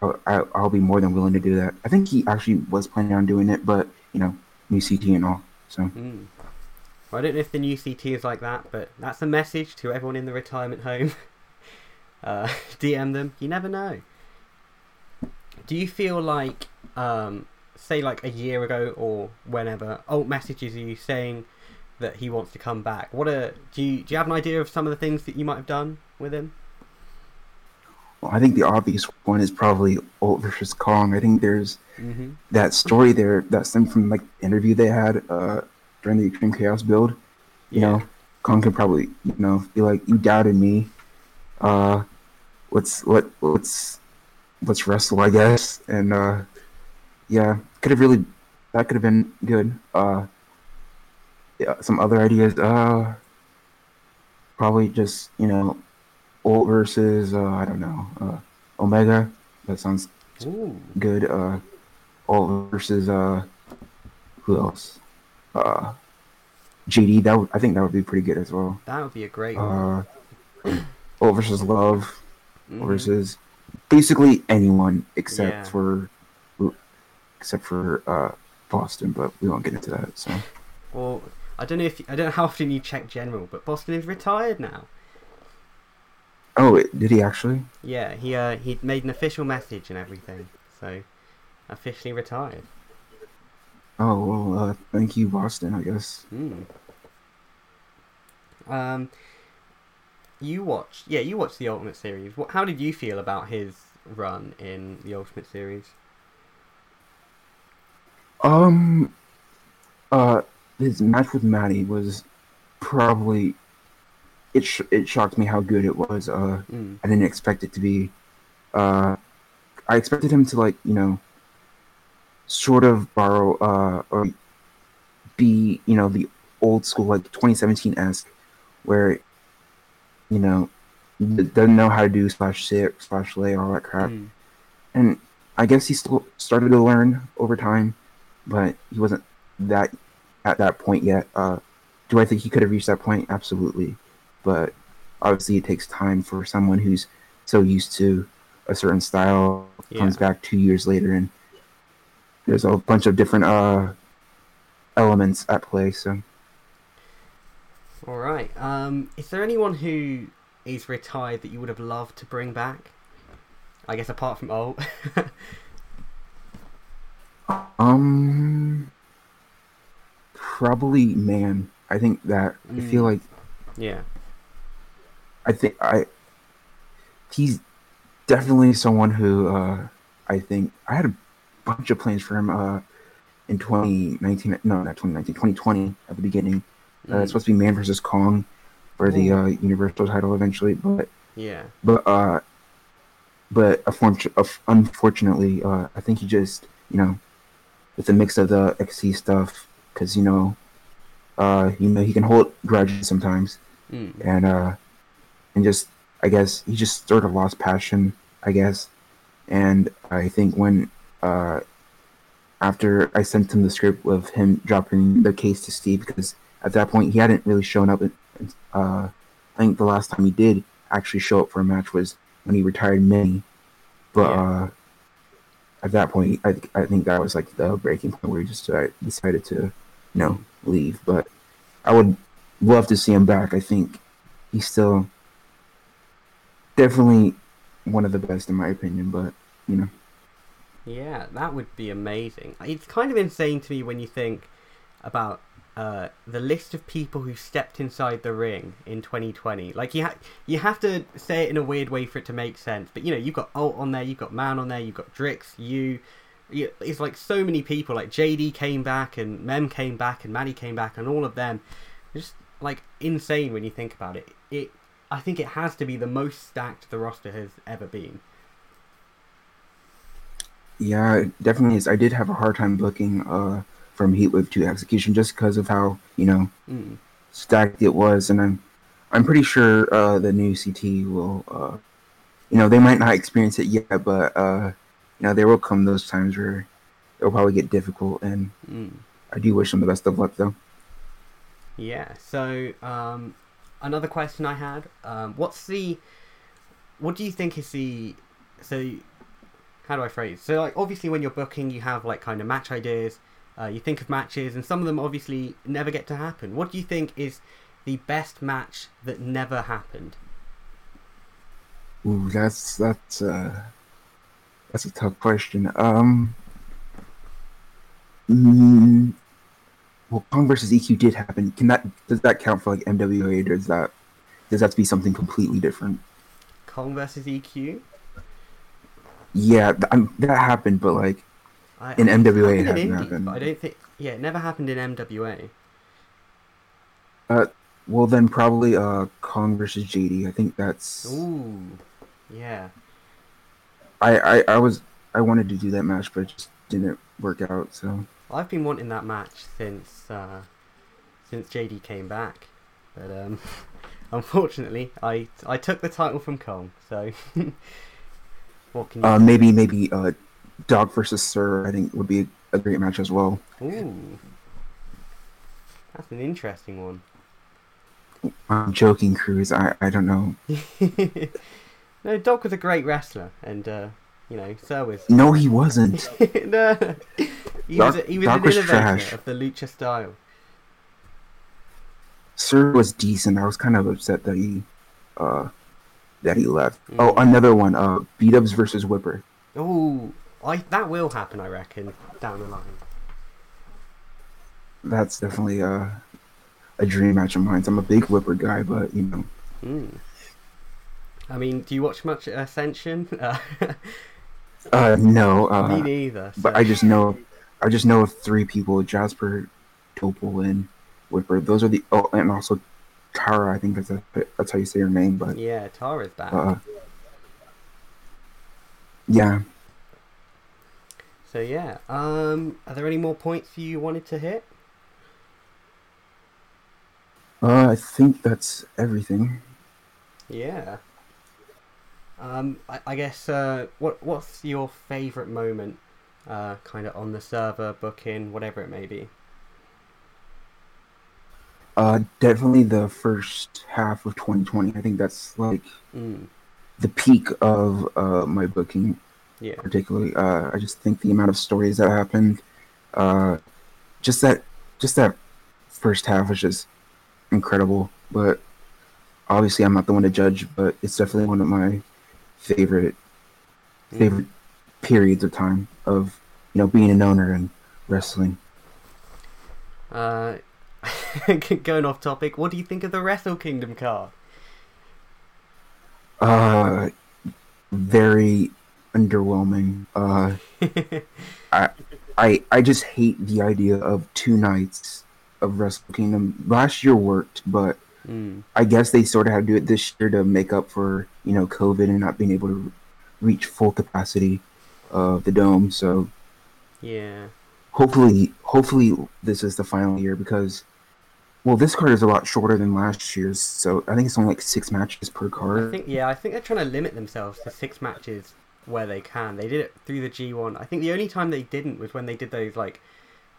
I'll, I'll I'll be more than willing to do that. I think he actually was planning on doing it, but you know, new CT and all. So Mm. Well, I don't know if the new CT is like that, but that's a message to everyone in the retirement home. uh, DM them. You never know. Do you feel like, um, say, like a year ago or whenever, Ult messages are you saying that he wants to come back? What a do you do you have an idea of some of the things that you might have done with him? well, I think the obvious one is probably Ult versus Kong. I think there's Mm-hmm. that story there that stemmed from like the interview they had uh, during the Extreme Chaos build. You Yeah. know, Kong could probably you know be like, "You doubted me. Uh, let's let let's let's wrestle, I guess." And uh, yeah, could have really that could have been good. Uh, yeah, some other ideas. Uh, probably just you know, Ult versus uh, I don't know, uh, Omega. That sounds Ooh. good. Uh, Ult versus uh, who else? Uh, JD. That would, I think that would be pretty good as well. That would be a great one. Uh, Ult versus Love Mhm. versus basically anyone except Yeah. for except for uh, Boston, but we won't get into that. So Well, I don't know if I don't know how often you check general, but Boston is retired now. oh, did he actually? Yeah, he uh, he made an official message and everything, so officially retired. Oh well, uh, thank you, Boston. I guess. Hmm. Um, you watched, yeah, you watched the Ultimate Series. What, how did you feel about his run in the Ultimate Series? Um, uh, his match with Maddie was probably it. Sh- it shocked me how good it was. Uh, Mm. I didn't expect it to be. Uh, I expected him to like you know, sort of borrow uh or be you know the old school like 2017 esque, where you know doesn't know how to do slash sit slash lay all that crap, Mm. and I guess he still started to learn over time, but he wasn't that at that point yet. Uh, do I think he could have reached that point? Absolutely, but obviously it takes time for someone who's so used to a certain style comes back two years later and there's a bunch of different uh elements at play so All right. Um, is there anyone who is retired that you would have loved to bring back? I guess apart from Ult. um probably man i think that i feel Mm. like yeah. i think i he's definitely someone who uh i think i had a bunch of plans for him uh in 2019 no not 2019 2020 at the beginning uh, Mm. it's supposed to be man versus kong for the uh universal title eventually but Yeah. but uh but unfortunately uh i think he just you know with a mix of the xc stuff because you know uh you know he can hold grudges sometimes Mm. and uh and just i guess he just sort of lost passion i guess and i think when uh after i sent him the script of him dropping the case to steve because at that point he hadn't really shown up in, uh i think the last time he did actually show up for a match was when he retired mini but Yeah. uh at that point i, I think that was like the breaking point where he just uh, decided to you know leave. But i would love to see him back. I think he's still definitely one of the best in my opinion but you know. Yeah, that would be amazing. It's kind of insane to me when you think about uh, the list of people who stepped inside the ring in 2020. Like you, ha- you have to say it in a weird way for it to make sense. But you know, you've got Ult on there, you've got Man on there, you've got Drix, you. it's like so many people. Like JD came back, and Mem came back, and Maddie came back, and all of them. Just like insane when you think about it. It, I think it has to be the most stacked the roster has ever been. yeah it definitely is i did have a hard time booking uh from heatwave to execution just because of how you know Mm. stacked it was and i'm i'm pretty sure uh the new ct will uh you know they might not experience it yet but uh you know there will come those times where it'll probably get difficult and Mm. i do wish them the best of luck though Yeah. So, um, another question I had: um, What's the? What do you think is the? So, how do I phrase? So, like, obviously, when you're booking, you have like kind of match ideas. Uh, you think of matches, and some of them obviously never get to happen. What do you think is the best match that never happened? Ooh, that's that's uh that's a tough question. Um mm, well Kong versus EQ did happen. Can that does that count for like MWA or does that does that have to be something completely different? Kong versus EQ. Yeah, um, that happened, but like I, In MWA, it hasn't Indies, happened. but I don't think. Yeah, it never happened in MWA. Uh, well then probably uh Kong versus JD. I think that's Ooh. Yeah. I, I I was I wanted to do that match but it just didn't work out, so I've been wanting that match since uh, since JD came back, but um, unfortunately, I I took the title from Kong. So what can you? uh maybe maybe uh Doc versus Sir I think would be a great match as well. Ooh, that's an interesting one. I'm joking, Crews. I, I don't know. no, Doc was a great wrestler, and uh, you know, Sir was. No, he wasn't. no, he was Doc- a, he was Doc an was innovator trash. of the lucha style. Sir was decent. I was kind of upset that he, uh, that he left. Oh, Mm. another one. Uh, Beat Ups versus Whipper. Ooh, I that will happen, I reckon, down the line. That's definitely uh, a dream match of mine. I'm a big Whipper guy, but you know, Mm. I mean, do you watch much Ascension? Uh, no. Uh, me neither. but I just know, I just know of three people: Jasper, Topol, and Woodward. Those are the oh, and also Tara. I think that's a, that's how you say her name. But Yeah, Tara's back. uh, yeah. So yeah, um, are there any more points you wanted to hit? Uh, I think that's everything. Yeah. Um, I, I guess uh, what what's your favourite moment, uh, kind of on the server, booking, whatever it may be. Uh, definitely the first half of 2020. I think that's like Mm, the peak of uh, my booking, yeah. particularly. Uh, I just think the amount of stories that happened, uh, just that, just that first half was just incredible. But obviously, I'm not the one to judge. But it's definitely one of my favorite Mm. favorite periods of time of you know being an owner and wrestling. Uh, going off topic, what do you think of the Wrestle Kingdom card? Uh, very underwhelming. Uh, I I just hate the idea of two nights of Wrestle Kingdom. Last year worked, but mm, I guess they sort of had to do it this year to make up for you know COVID and not being able to reach full capacity of the dome. So yeah. hopefully, hopefully this is the final year because. Well, this card is a lot shorter than last year's, so I think it's only like six matches per I card. think yeah, I think they're trying to limit themselves to six matches where they can. They did it through the G1. I think the only time they didn't was when they did those like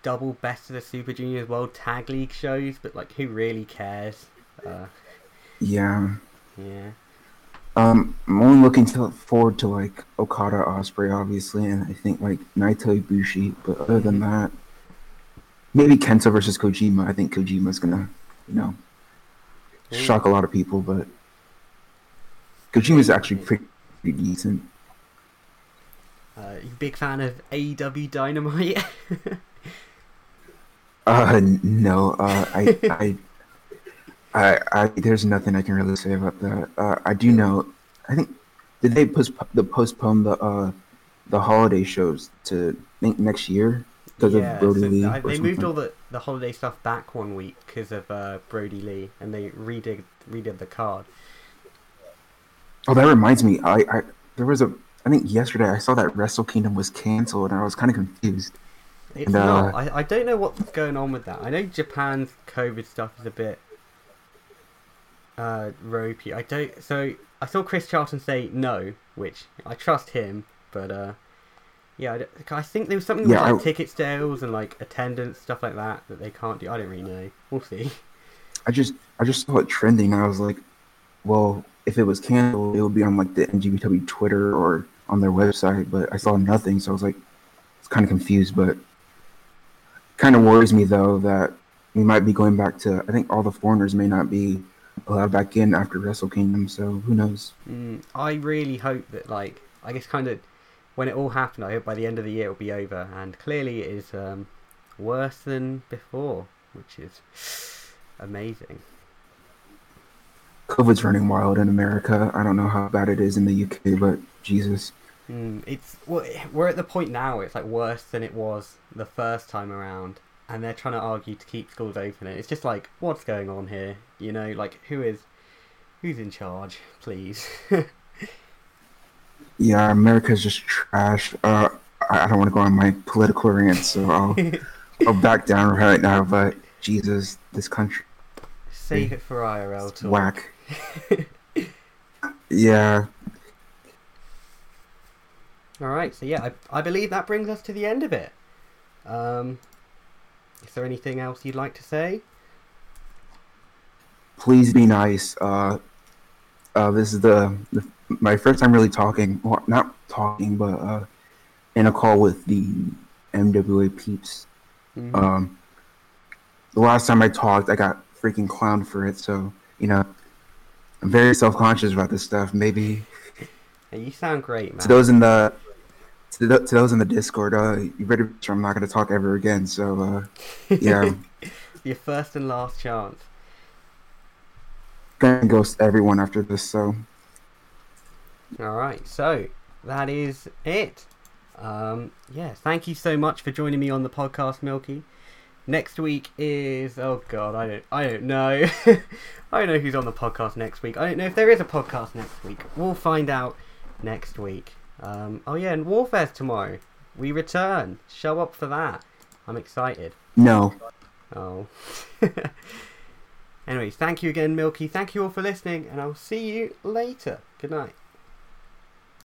double best of the Super Juniors World Tag League shows. But like, who really cares? Uh, Yeah. yeah. Um, I'm only looking to, forward to like Okada Ospreay, obviously, and I think like Naito Ibushi. But other than that, maybe Kenta versus Kojima. I think Kojima's gonna, you know, shock a lot of people. But Kojima's actually pretty, pretty decent. Uh, you big fan of AEW Dynamite? Uh, no. Uh, I, I, I, I, there's nothing I can really say about that. Uh, I do know. I think did they post the postpone the uh the holiday shows to think next year because yeah, of Brodie so Lee. I- they moved all the, the holiday stuff back one week because of uh, Brodie Lee, and they redid redid the card. Oh, that reminds me. I, I there was a. I think yesterday I saw that Wrestle Kingdom was canceled, and I was kind of confused. It's And, uh. I, I don't know what's going on with that. I know Japan's COVID stuff is a bit uh, ropey. I don't. So I saw Chris Charlton say no, which I trust him, but uh, yeah, I, I think there was something Yeah, with like I- ticket sales and like attendance stuff like that that they can't do. I don't really know. We'll see. I just I just saw it trending, and I was like, well, if it was canceled, it would be on like the NJPW Twitter or on their website. But I saw nothing, so I was like, it's kind of confused. But kind of worries me though that we might be going back to. I think all the foreigners may not be allowed back in after Wrestle Kingdom. So who knows? Mm, I really hope that like I guess kind of when it all happened, I hope by the end of the year it'll be over. And clearly, it is um, worse than before, which is amazing. COVID's running wild in America. I don't know how bad it is in the UK, but Jesus. Mm, it's well, we're at the point now. It's like worse than it was the first time around, and they're trying to argue to keep schools open. And it's just like, what's going on here? You know, like who is who's in charge? Please. Yeah, America's just trash. Uh, I I don't want to go on my political rant, so I'll, I'll back down right now. But Jesus, this country Save it for IRL talk. whack. Yeah, All right, so yeah, I, I believe that brings us to the end of it. Um, is there anything else you'd like to say? please be nice. Uh, uh, this is the, the my first time really talking, well, not talking, but uh, in a call with the MWA peeps. Mhm. Um, the last time I talked, I got freaking clowned for it. So you know, I'm very self conscious about this stuff. Maybe Hey, you sound great, man. to those in the to, the, to those in the Discord, uh, you better be sure I'm not going to talk ever again. So uh, yeah, Your first and last chance. gonna ghost everyone after this. So All right, so that is it. Um, yeah, thank you so much for joining me on the podcast, Milky. Next week is oh god, I don't I don't know. I don't know who's on the podcast next week. I don't know if there is a podcast next week. We'll find out next week. Um, oh yeah, and Warfare's tomorrow. We return. Show up for that. I'm excited. No. Oh. Anyways, thank you again, Milky. Thank you all for listening, and I'll see you later. Good night.